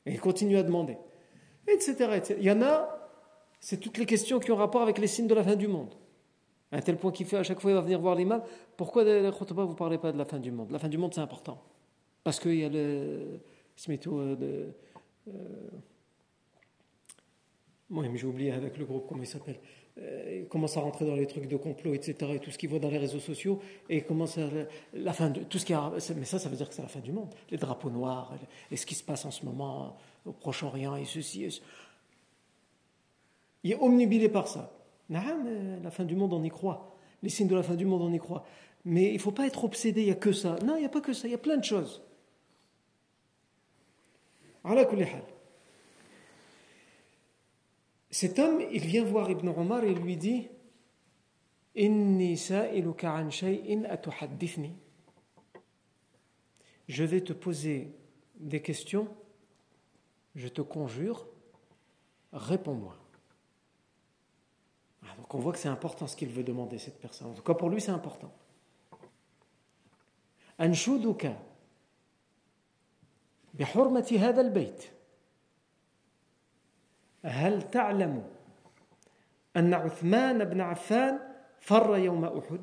Et il continue à demander. Etc.. Il y en a, c'est toutes les questions qui ont rapport avec les signes de la fin du monde. À un tel point qu'il fait à chaque fois, il va venir voir l'imam. Pourquoi, vous ne parlez pas de la fin du monde? La fin du monde, c'est important. Parce qu'il y a le. Moi, j'ai oublié avec le groupe, comment il s'appelle euh, il commence à rentrer dans les trucs de complot, etc., et tout ce qu'il voit dans les réseaux sociaux, et il commence à. La fin de, tout ce qui a, mais ça, ça veut dire que c'est la fin du monde. Les drapeaux noirs, et ce qui se passe en ce moment au Proche-Orient, et ceci. Et Il est omnibilé par ça. La fin du monde, on y croit. Les signes de la fin du monde, on y croit. Mais il ne faut pas être obsédé, il n'y a que ça. Non, il n'y a pas que ça, il y a plein de choses. Cet homme, il vient voir Ibn Omar et lui dit Je vais te poser des questions, je te conjure, réponds-moi. Ah, donc on voit que c'est important ce qu'il veut demander cette personne. En tout cas pour lui c'est important. Anshuduka بحرمة هذا البيت هل تعلم أن عثمان بن عفان فر يوم أحد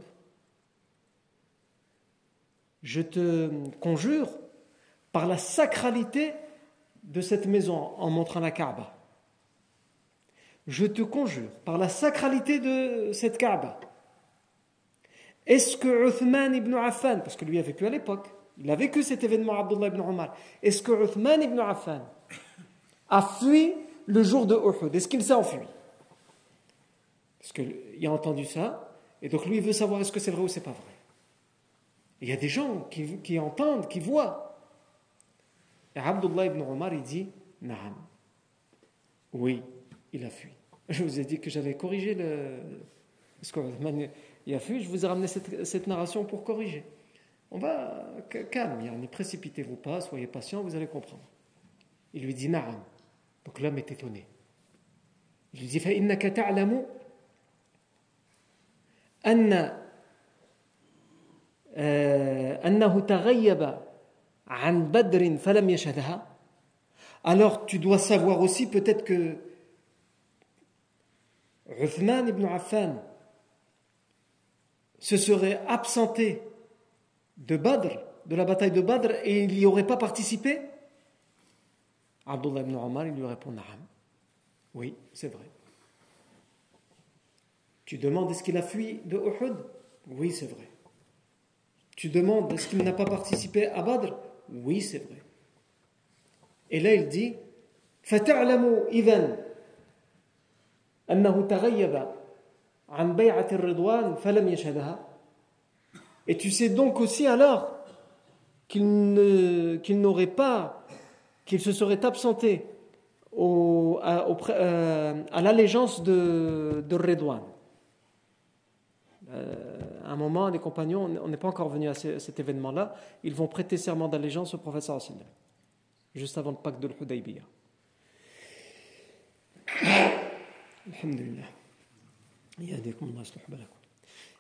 Je te conjure par la sacralité de cette maison en montrant la Kaaba. Je te conjure par la sacralité de cette Kaaba. Est-ce que Uthman ibn Affan, parce que lui a vécu à l'époque, il a vécu cet événement, Abdullah ibn Omar. Est-ce que Uthman ibn Affan a fui le jour de Uhud Est-ce qu'il s'est enfui? Parce qu'il a entendu ça, et donc lui il veut savoir est-ce que c'est vrai ou c'est pas vrai. il y a des gens qui, entendent, qui voient. Et Abdullah ibn Omar il dit Naam. Oui, il a fui. Je vous ai dit que j'avais corrigé le. Est-ce que il a fui Je vous ai ramené cette narration pour corriger. On va calme, ne précipitez-vous pas, soyez patient, vous allez comprendre. Il lui dit Na'am. Donc l'homme est étonné. Il lui dit فإنك تعلم أن أنه تغيب عن بدر فلم يشهدها alors tu dois savoir aussi peut-être que Uthman ibn Affan se serait absenté de Badr, de la bataille de Badr, et il n'y aurait pas participé Abdullah ibn Omar, il lui répond Naam. Oui, c'est vrai. Tu demandes est-ce qu'il a fui de Uhud Oui, c'est vrai. Tu demandes est-ce qu'il n'a pas participé à Badr Oui, c'est vrai. Et là, il dit فَتَعْلَمُ إِذَنْ أَنَّهُ تَغَيَّبَ عَنْ بَيْعَةِ الرِّضْوَانِ فَلَمْ يَشْهَدَهَا et tu sais donc aussi alors qu'il n'aurait pas, qu'il se serait absenté euh, à l'allégeance de, Redouane. Euh, à un moment, les compagnons, on n'est pas encore venu à, cet événement-là, ils vont prêter serment d'allégeance au professeur juste avant le pacte de l'Hudaybiyah.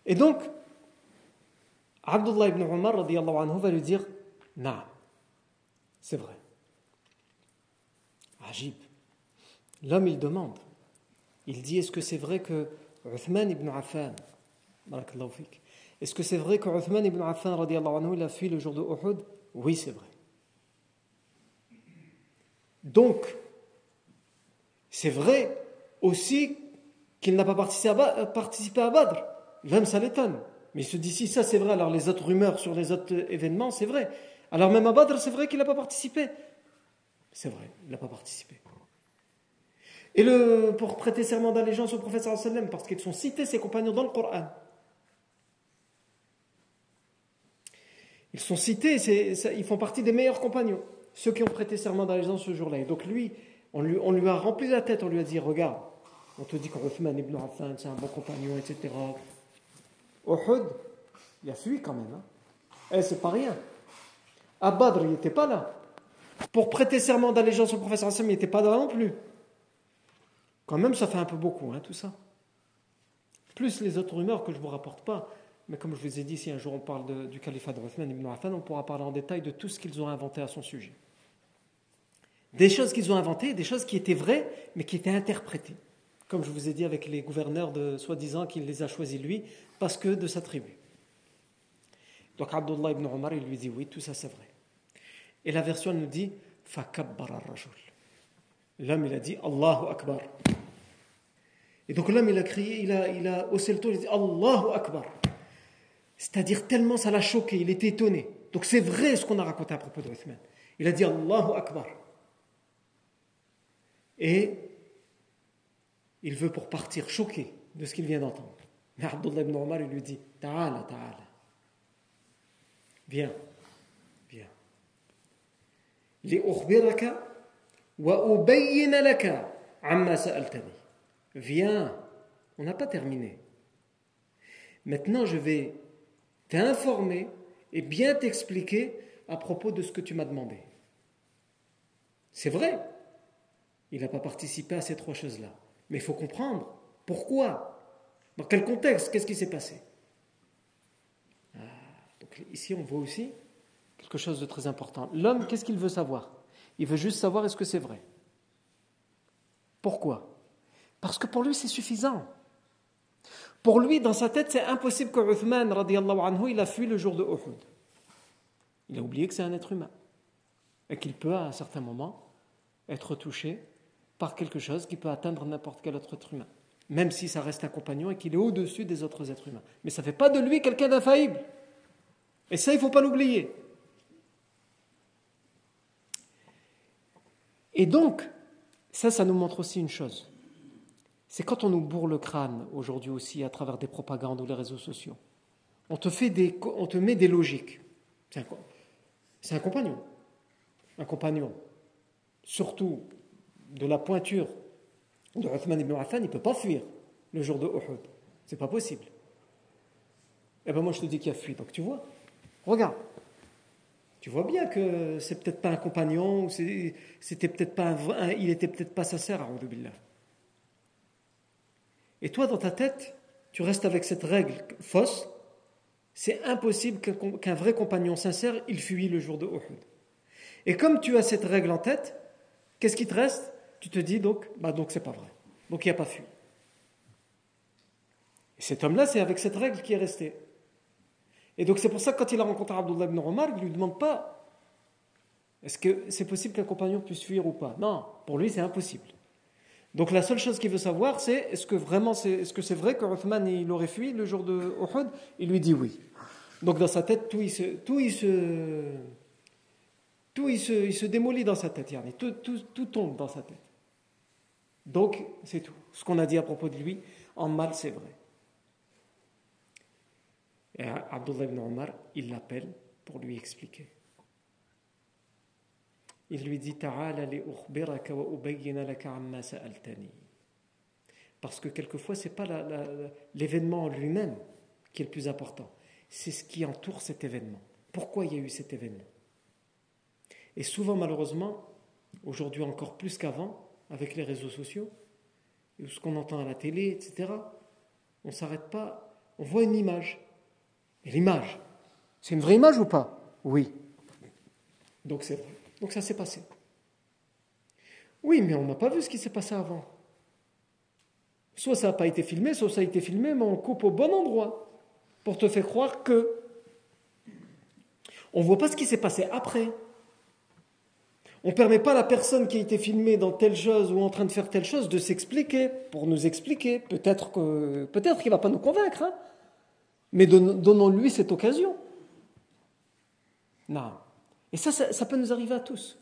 Et donc, Abdullah ibn Omar va lui dire Non, c'est vrai. L'homme il demande. Il dit Est-ce que c'est vrai que Uthman ibn Affan, est-ce que c'est vrai que Uthman ibn Affan anhu, il a fui le jour de Uhud? Oui, c'est vrai. Donc, c'est vrai aussi qu'il n'a pas participé à Badr. Même ça l'étonne. Mais il se dit, si ça c'est vrai, alors les autres rumeurs sur les autres événements, c'est vrai. Alors même à Badr, c'est vrai qu'il n'a pas participé. C'est vrai, il n'a pas participé. Et le, pour prêter serment d'allégeance au prophète parce qu'ils sont cités, ses compagnons, dans le Coran. Ils sont cités, ils font partie des meilleurs compagnons, ceux qui ont prêté serment d'allégeance ce jour-là. Et donc lui on, lui, a rempli la tête, on lui a dit, regarde, on te dit qu'Uthman ibn Affan, c'est un bon compagnon, etc. Uhud, il a fui quand même. Hein. Eh, c'est pas rien. À Badr, il n'était pas là. Pour prêter serment d'allégeance au professeur Hassan, il n'était pas là non plus. Quand même, ça fait un peu beaucoup, hein, tout ça. Plus les autres rumeurs que je ne vous rapporte pas. Mais comme je vous ai dit, si un jour on parle du califat de Uthman ibn Affan, on pourra parler en détail de tout ce qu'ils ont inventé à son sujet. Des choses qu'ils ont inventées, des choses qui étaient vraies, mais qui étaient interprétées. Comme je vous ai dit avec les gouverneurs de soi-disant qu'il les a choisis lui, parce que de sa tribu. Donc Abdullah ibn Omar, il lui dit oui, tout ça c'est vrai. Et la version nous dit. L'homme il a dit Allahu Akbar. Et donc l'homme il a crié, il a, il haussé le ton, il a dit Allahu Akbar. C'est-à-dire tellement ça l'a choqué, il était étonné. Donc c'est vrai ce qu'on a raconté à propos de. Il a dit Allahu Akbar. Et il veut pour partir choqué de ce qu'il vient d'entendre. Mais Abdullah ibn Omar il lui dit Ta'ala, ta'ala. Viens, viens. Sa'altani. Viens, on n'a pas terminé. Maintenant, je vais t'informer et bien t'expliquer à propos de ce que tu m'as demandé. C'est vrai, il n'a pas participé à ces trois choses-là. Mais il faut comprendre pourquoi, dans quel contexte, qu'est-ce qui s'est passé? Ah, donc ici, on voit aussi quelque chose de très important. L'homme, qu'est-ce qu'il veut savoir? Il veut juste savoir est-ce que c'est vrai. Pourquoi? Parce que pour lui, c'est suffisant. Pour lui, dans sa tête, c'est impossible que Uthman, anhu, il a fui le jour de Uhud. Il a oublié que c'est un être humain et qu'il peut, à un certain moment, être touché par quelque chose qui peut atteindre n'importe quel autre être humain, même si ça reste un compagnon et qu'il est au-dessus des autres êtres humains. Mais ça ne fait pas de lui quelqu'un d'infaillible. Et ça, il ne faut pas l'oublier. Et donc, ça, ça nous montre aussi une chose c'est quand on nous bourre le crâne aujourd'hui aussi à travers des propagandes ou les réseaux sociaux. On te, fait des, on te met des logiques. C'est un, compagnon. Un compagnon. Surtout de la pointure de Uthman ibn Affan, il ne peut pas fuir le jour de Uhud. C'est pas possible. Eh bien moi je te dis qu'il a fui. Donc tu vois, regarde. Tu vois bien que c'est peut-être pas un compagnon, c'était peut-être pas un, il était peut-être pas sincère à Billah. Et toi, dans ta tête, tu restes avec cette règle fausse. C'est impossible qu'un vrai compagnon sincère, il fuit le jour de Uhud. Et comme tu as cette règle en tête, qu'est-ce qui te reste? Tu te dis donc, bah donc c'est pas vrai. Donc il n'y a pas fui. Et cet homme-là, c'est avec cette règle qui est resté. Et donc c'est pour ça que quand il a rencontré Abdullah ibn Omar, il ne lui demande pas est-ce que c'est possible qu'un compagnon puisse fuir ou pas? Non, pour lui c'est impossible. Donc la seule chose qu'il veut savoir, c'est est-ce que vraiment c'est est-ce que c'est vrai que Uthman il aurait fui le jour de Uhud? Il lui dit oui. Donc dans sa tête, tout il se, tout il se, tout il se, il se démolit dans sa tête, tout, tout, tout tombe dans sa tête. Donc c'est tout. Ce qu'on a dit à propos de lui, en mal c'est vrai. Et Abdullah ibn Omar, il l'appelle pour lui expliquer il lui dit Parce que quelquefois, ce n'est pas l'événement en lui-même qui est le plus important, c'est ce qui entoure cet événement. Pourquoi il y a eu cet événement? Et souvent, malheureusement, aujourd'hui encore plus qu'avant, avec les réseaux sociaux, ce qu'on entend à la télé, etc., on ne s'arrête pas, on voit une image. L'image, c'est une vraie image ou pas? Oui. Donc c'est vrai. Donc ça s'est passé. Oui, mais on n'a pas vu ce qui s'est passé avant. Soit ça n'a pas été filmé, soit ça a été filmé, mais on coupe au bon endroit pour te faire croire que. On ne voit pas ce qui s'est passé après. On ne permet pas à la personne qui a été filmée dans telle chose ou en train de faire telle chose de s'expliquer, pour nous expliquer. Peut-être que peut-être qu'il ne va pas nous convaincre, hein. Mais donnons-lui cette occasion. Non. Et ça, ça, peut nous arriver à tous.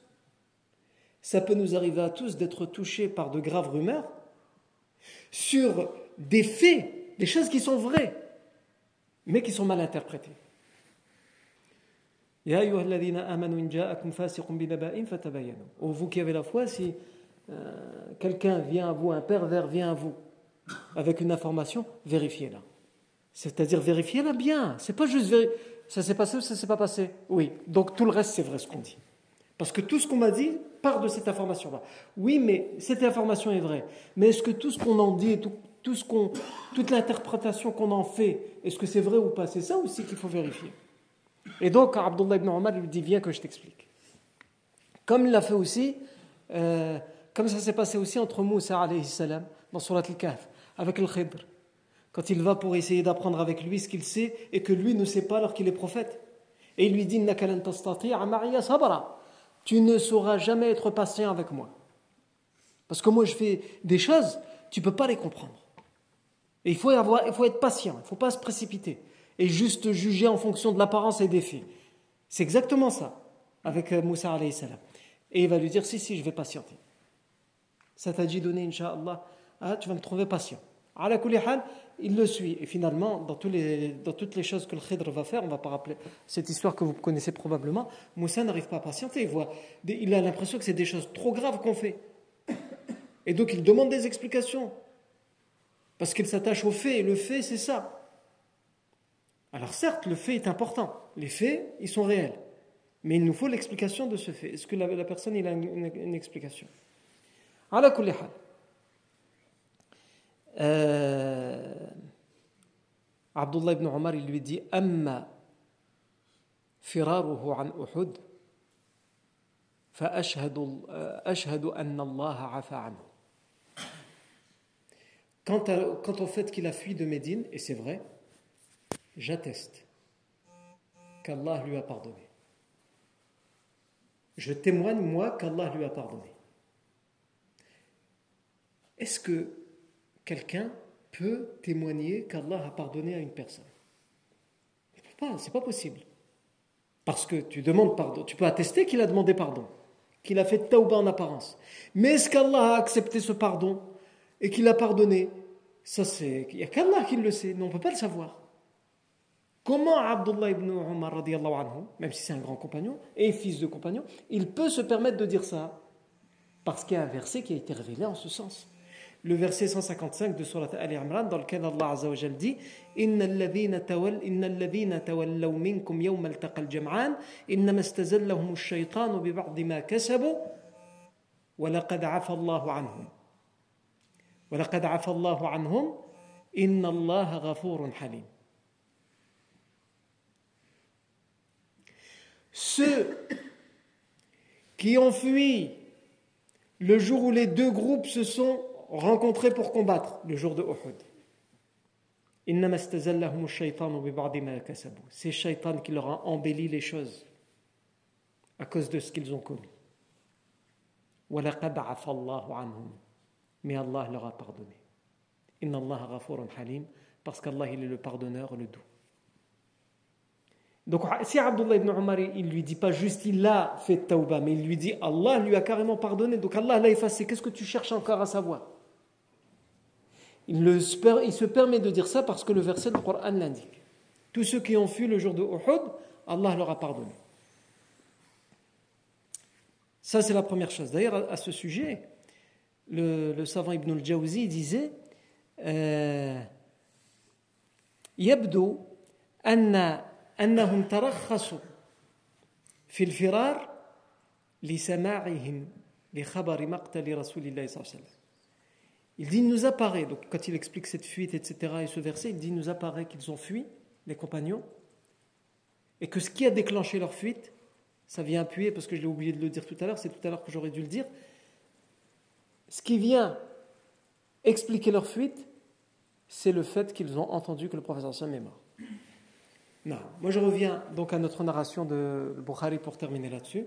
Ça peut nous arriver à tous d'être touchés par de graves rumeurs sur des faits, des choses qui sont vraies, mais qui sont mal interprétées. Oh, vous qui avez la foi, si euh, quelqu'un vient à vous, un pervers vient à vous avec une information, vérifiez-la. C'est-à-dire vérifiez-la bien. C'est pas juste vérifier ça s'est passé ou ça s'est pas passé? Oui. Donc tout le reste, c'est vrai ce qu'on dit. Parce que tout ce qu'on m'a dit part de cette information-là. Oui, mais cette information est vraie. Mais est-ce que tout ce qu'on en dit, tout, ce qu'on, toute l'interprétation qu'on en fait, est-ce que c'est vrai ou pas? C'est ça aussi qu'il faut vérifier. Et donc, Abdullah ibn Omar lui dit Viens que je t'explique. Comme il l'a fait aussi, euh, comme ça s'est passé aussi entre Moussa alayhi salam dans Surat al-Kahf, avec le Khidr, quand il va pour essayer d'apprendre avec lui ce qu'il sait et que lui ne sait pas alors qu'il est prophète. Et il lui dit Tu ne sauras jamais être patient avec moi. Parce que moi je fais des choses, tu ne peux pas les comprendre. Et il faut, être patient, il ne faut pas se précipiter et juste juger en fonction de l'apparence et des faits. C'est exactement ça avec euh, Moussa alayhi salam. Et il va lui dire, si, si, je vais patienter. Ça t'a dit donner, Inch'Allah, ah, tu vas me trouver patient. La il le suit. Et finalement, dans, toutes les choses que le Khidr va faire, on va pas rappeler cette histoire que vous connaissez probablement, Moussa n'arrive pas à patienter. Il, voit, il a l'impression que c'est des choses trop graves qu'on fait. Et donc il demande des explications. Parce qu'il s'attache au fait, et le fait, c'est ça. Alors certes, le fait est important. Les faits, ils sont réels. Mais il nous faut l'explication de ce fait. Est-ce que la, personne il a une, explication? Ala kulli hal. Euh, Abdullah ibn Omar, il lui dit Amma firaruhu an Uhud, فأشهد أن الله عفى عنه. Quant, quant au fait qu'il a fui de Médine, et c'est vrai, j'atteste qu'Allah lui a pardonné. Je témoigne, moi, qu'Allah lui a pardonné. Est-ce que quelqu'un peut témoigner qu'Allah a pardonné à une personne pas, c'est pas possible. Parce que tu demandes pardon. Tu peux attester qu'il a demandé pardon, qu'il a fait tauba en apparence. Mais est-ce qu'Allah a accepté ce pardon et qu'il a pardonné? Ça, c'est. Il n'y a qu'Allah qui le sait, mais on ne peut pas le savoir. Comment Abdullah ibn Umar, anhu, même si c'est un grand compagnon et fils de compagnon, il peut se permettre de dire ça? Parce qu'il y a un verset qui a été révélé en ce sens. Le verset 155 de Surat Al-Imran, dans lequel Allah Azza wa Jal dit إن الذين تول إن الذين تولوا منكم يوم التقى الجمعان إنما استزلهم الشيطان ببعض ما كسبوا ولقد عفى الله عنهم ولقد عفى الله عنهم إن الله غفور حليم Ceux qui ont fui le jour où les deux groupes se sont rencontrés pour combattre, le jour de Uhud. C'est Shaitan qui leur a embelli les choses à cause de ce qu'ils ont commis. Mais Allah leur a pardonné. Parce qu'Allah est le pardonneur, le doux. Donc si Abdullah ibn Omar, il lui dit pas juste il a fait tauba, mais il lui dit Allah lui a carrément pardonné, donc Allah l'a effacé, qu'est-ce que tu cherches encore à savoir? il, le, il se permet de dire ça parce que le verset du Coran l'indique. Tous ceux qui ont fui le jour de Uhud, Allah leur a pardonné. Ça, c'est la première chose. D'ailleurs, à ce sujet, le, savant Ibn al-Jawzi disait euh, يبدو أن أنهم ترخصوا في الفرار لسماعهم لخبر مقتل رسول الله صلى الله عليه وسلم il dit, il nous apparaît, donc quand il explique cette fuite, etc., et ce verset, il dit, il nous apparaît qu'ils ont fui, les compagnons, et que ce qui a déclenché leur fuite, ça vient appuyer, parce que je l'ai oublié de le dire tout à l'heure, c'est tout à l'heure que j'aurais dû le dire, ce qui vient expliquer leur fuite, c'est le fait qu'ils ont entendu que le professeur Sam est mort. Non. Moi, je reviens donc à notre narration de Bukhari pour terminer là-dessus.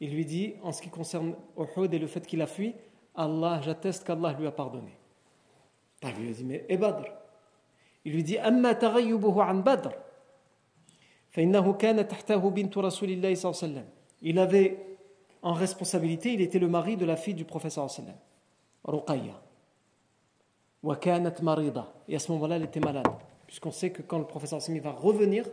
Il lui dit, en ce qui concerne Uhud et le fait qu'il a fui, Allah, j'atteste qu'Allah lui a pardonné. Il lui a dit, mais et Badr Il lui dit, Amma taghayyubuhu an Badr. فإنه كان تحته بنت رسول الله صلى الله عليه وسلم. Il avait en responsabilité, il était le mari de la fille du prophète صلى الله عليه وسلم, Ruqayya. وكانت مريضة. Et à ce moment-là, elle était malade. Puisqu'on sait que quand le professeur Simi va revenir,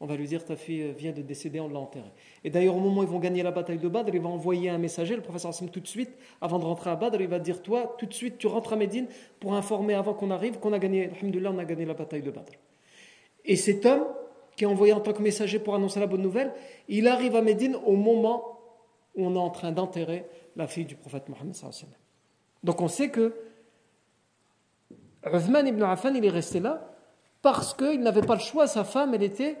on va lui dire ta fille vient de décéder, on l'a enterrée. Et d'ailleurs, au moment où ils vont gagner la bataille de Badr, il va envoyer un messager, le professeur Hassim, tout de suite, avant de rentrer à Badr, il va dire Toi, tout de suite, tu rentres à Médine pour informer avant qu'on arrive qu'on a gagné, on a gagné la bataille de Badr. Et cet homme, qui est envoyé en tant que messager pour annoncer la bonne nouvelle, il arrive à Médine au moment où on est en train d'enterrer la fille du prophète Mohammed. Donc on sait que Uthman ibn Affan, il est resté là parce qu'il n'avait pas le choix. Sa femme, elle était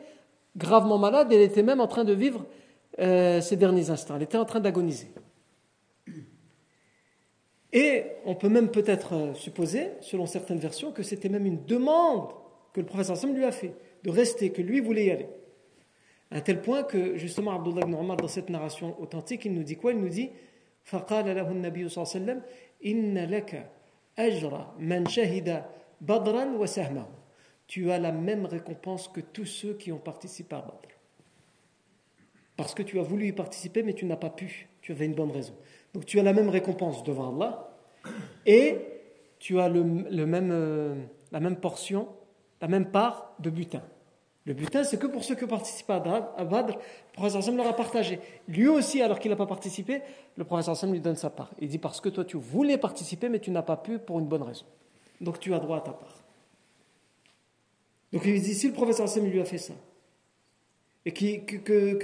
gravement malade, elle était même en train de vivre euh, ses derniers instants. Elle était en train d'agoniser. Et on peut même peut-être euh, supposer, selon certaines versions, que c'était même une demande que le professeur Sam lui a fait, de rester, que lui voulait y aller. À un tel point que, justement, Abdullah ibn Omar, dans cette narration authentique, il nous dit quoi Il nous dit فقال له النبي صلى الله عليه وسلم إن لك أجر من شهد بدرا وسهمه tu as la même récompense que tous ceux qui ont participé à Badr. Parce que tu as voulu y participer, mais tu n'as pas pu. Tu avais une bonne raison. Donc tu as la même récompense devant Allah et tu as le, même, euh, la même portion, la même part de butin. Le butin, c'est que pour ceux qui ont participé à Badr, le professeur leur a partagé. Lui aussi, alors qu'il n'a pas participé, le Hassan lui donne sa part. Il dit parce que toi, tu voulais participer, mais tu n'as pas pu pour une bonne raison. Donc tu as droit à ta part. Donc il dit, si le professeur Hassan lui a fait ça, et qui, que,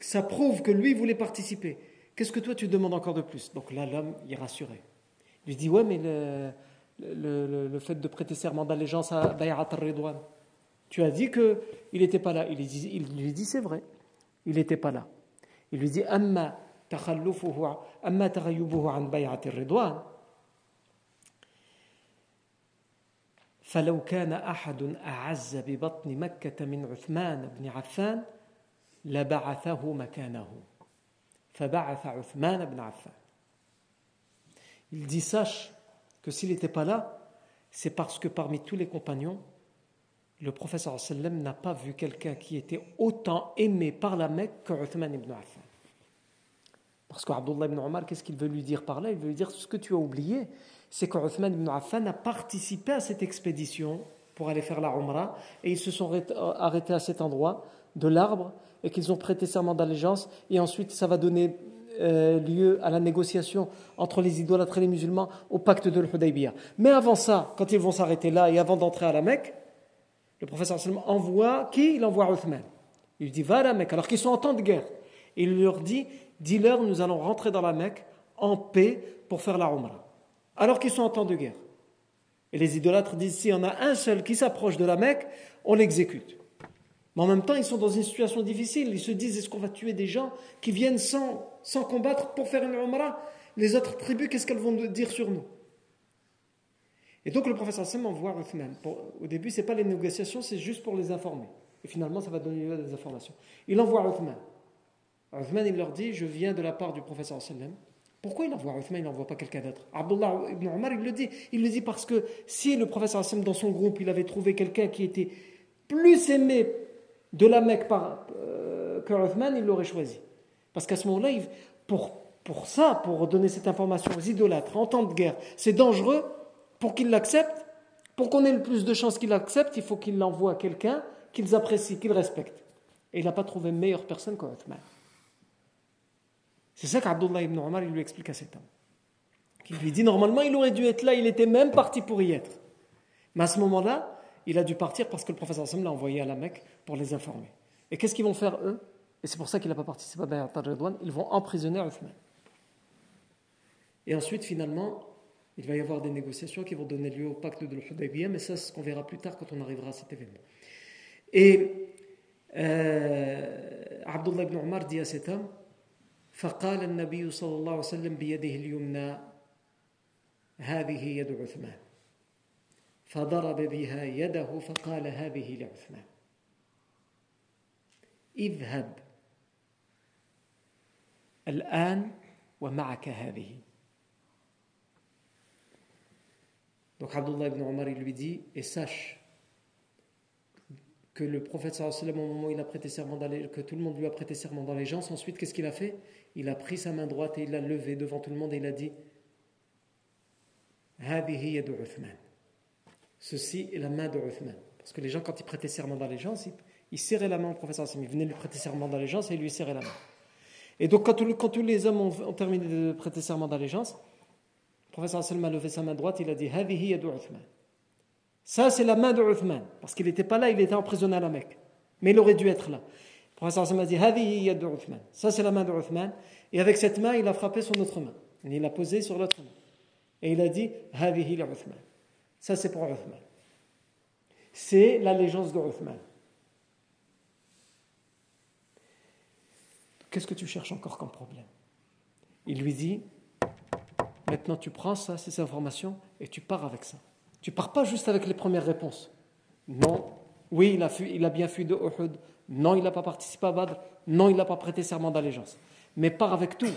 ça prouve que lui voulait participer, qu'est-ce que toi tu demandes encore de plus? Donc là, l'homme, il est rassuré. Il lui dit, ouais, mais le, le, le, fait de prêter serment d'allégeance à Bay'at al-Ridwan, tu as dit qu'il n'était pas là. Il, il lui dit, c'est vrai, il n'était pas là. Il lui dit, Amma takhallufuhu, amma taghayyubuhu an bay'at al-Ridwan, فلو كان أحد أعز ببطن مكة من عثمان بن عفان لبعثه مكانه فبعث عثمان بن عفان Il dit sache que s'il n'était pas là, c'est parce que parmi tous les compagnons, le professeur sallam n'a pas vu quelqu'un qui était autant aimé par la Mecque que Uthman ibn Affan. Parce qu'Abdullah ibn Omar, qu'est-ce qu'il veut lui dire par là Il veut lui dire ce que tu as oublié, c'est qu'Uthman ibn Affan a participé à cette expédition pour aller faire la Umrah et ils se sont arrêtés à cet endroit de l'arbre et qu'ils ont prêté serment d'allégeance et ensuite ça va donner euh, lieu à la négociation entre les idolâtres et les musulmans au pacte de l'Hudaybiyah. Mais avant ça, quand ils vont s'arrêter là et avant d'entrer à la Mecque, le professeur envoie qui? Il envoie Uthman. Il lui dit va à la Mecque alors qu'ils sont en temps de guerre. Et il leur dit dis-leur nous allons rentrer dans la Mecque en paix pour faire la Umrah alors qu'ils sont en temps de guerre. Et les idolâtres disent, s'il y en a un seul qui s'approche de la Mecque, on l'exécute. Mais en même temps, ils sont dans une situation difficile. Ils se disent, est-ce qu'on va tuer des gens qui viennent sans, sans combattre pour faire une Umrah? Les autres tribus, qu'est-ce qu'elles vont dire sur nous? Et donc le professeur Sam envoie Uthman. au début, ce n'est pas les négociations, c'est juste pour les informer. Et finalement, ça va donner des informations. Il envoie Uthman. Uthman, il leur dit, je viens de la part du professeur sallam pourquoi il envoie Uthman, il n'envoie pas quelqu'un d'autre? Abdullah ibn Omar, il le dit. Il le dit parce que si le professeur Hassan, dans son groupe, il avait trouvé quelqu'un qui était plus aimé de la Mecque par, euh, que il l'aurait choisi. Parce qu'à ce moment-là, pour, pour ça, pour donner cette information aux idolâtres en temps de guerre, c'est dangereux pour qu'ils l'acceptent. Pour qu'on ait le plus de chances qu'ils l'acceptent, il faut qu'il l'envoie à quelqu'un qu'ils apprécient, qu'ils respectent. Et il n'a pas trouvé meilleure personne qu'Uthman. C'est ça qu'Abdullah ibn Omar lui explique à cet homme. Il lui dit normalement il aurait dû être là, il était même parti pour y être. Mais à ce moment-là, il a dû partir parce que le professeur Sam l'a envoyé à la Mecque pour les informer. Et qu'est-ce qu'ils vont faire eux? Et c'est pour ça qu'il n'a pas participé à Bayat al ils vont emprisonner Uthman. Et ensuite, finalement, il va y avoir des négociations qui vont donner lieu au pacte de l'Hudaybiyah, mais ça, c'est ce qu'on verra plus tard quand on arrivera à cet événement. Et euh, Abdullah ibn Omar dit à cet homme فقال النبي صلى الله عليه وسلم بيده اليمنى هذه يد عثمان فضرب بها يده فقال هذه لعثمان اذهب الآن ومعك هذه Donc Abdullah ibn Omar il lui dit et sache que le prophète sallallahu au moment où il a prêté serment que tout le monde lui a prêté serment d'allégeance ensuite qu'est-ce qu'il a fait il a pris sa main droite et il l'a levée devant tout le monde et il a dit Ceci est la main de Uthman. Parce que les gens, quand ils prêtaient serment d'allégeance, ils, serraient la main au professeur Ils venaient lui prêter serment d'allégeance et ils lui serraient la main. Et donc, quand, tous les hommes ont, terminé de prêter serment d'allégeance, le professeur Hassan a levé sa main droite, il a dit Uthman. Ça, c'est la main de Uthman. Parce qu'il n'était pas là, il était emprisonné à la Mecque. Mais il aurait dû être là. Prophète a dit Ça, c'est la main de Uthman. Et avec cette main, il a frappé son autre main. Il l'a posée sur l'autre main. Et il a dit Ça, c'est pour Uthman. C'est l'allégeance de Uthman. Qu'est-ce que tu cherches encore comme problème? Il lui dit Maintenant, tu prends ça, ces informations, et tu pars avec ça. Tu pars pas juste avec les premières réponses. Non, oui, il a, bien fui de Uhud. Non, il n'a pas participé à Badr. Non, il n'a pas prêté serment d'allégeance. Mais pars avec tout.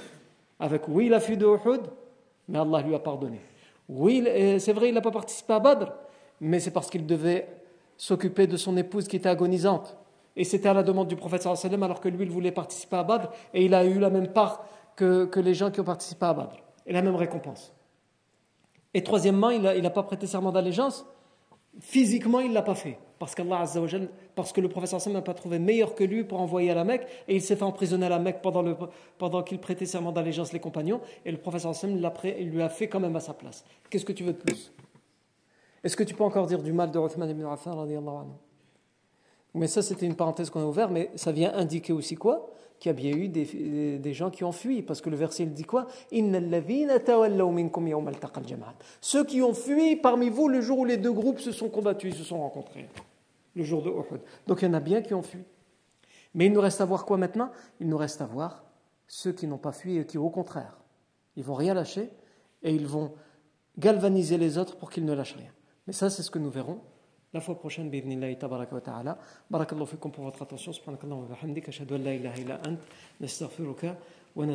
Avec oui, il a fui de Uhud, mais Allah lui a pardonné. Oui, c'est vrai, il n'a pas participé à Badr, mais c'est parce qu'il devait s'occuper de son épouse qui était agonisante. Et c'était à la demande du prophète alors que lui, il voulait participer à Badr et il a eu la même part que les gens qui ont participé à Badr et la même récompense. Et troisièmement, il n'a pas prêté serment d'allégeance. Physiquement, il ne l'a pas fait. Parce, parce que le professeur Sam n'a pas trouvé meilleur que lui pour envoyer à la Mecque. Et il s'est fait emprisonner à la Mecque pendant qu'il prêtait serment d'allégeance les compagnons. Et le professeur Sam il lui a fait quand même à sa place. Qu'est-ce que tu veux de plus? Est-ce que tu peux encore dire du mal de Uthman ibn Affan Mais ça, c'était une parenthèse qu'on a ouverte. Mais ça vient indiquer aussi quoi? Qu'il y a bien eu des, gens qui ont fui, parce que le verset il dit quoi? Ceux qui ont fui parmi vous le jour où les deux groupes se sont combattus, se sont rencontrés, le jour de Uhud. Donc il y en a bien qui ont fui. Mais il nous reste à voir quoi maintenant? Il nous reste à voir ceux qui n'ont pas fui et qui, au contraire, ils vont rien lâcher et ils vont galvaniser les autres pour qu'ils ne lâchent rien. Mais ça, c'est ce que nous verrons la fois prochaine bidnillahi tabarak wa ta'ala. Barakallahu fikum pour votre attention. Subhanakallah wa la ant. Nastaghfiruka wa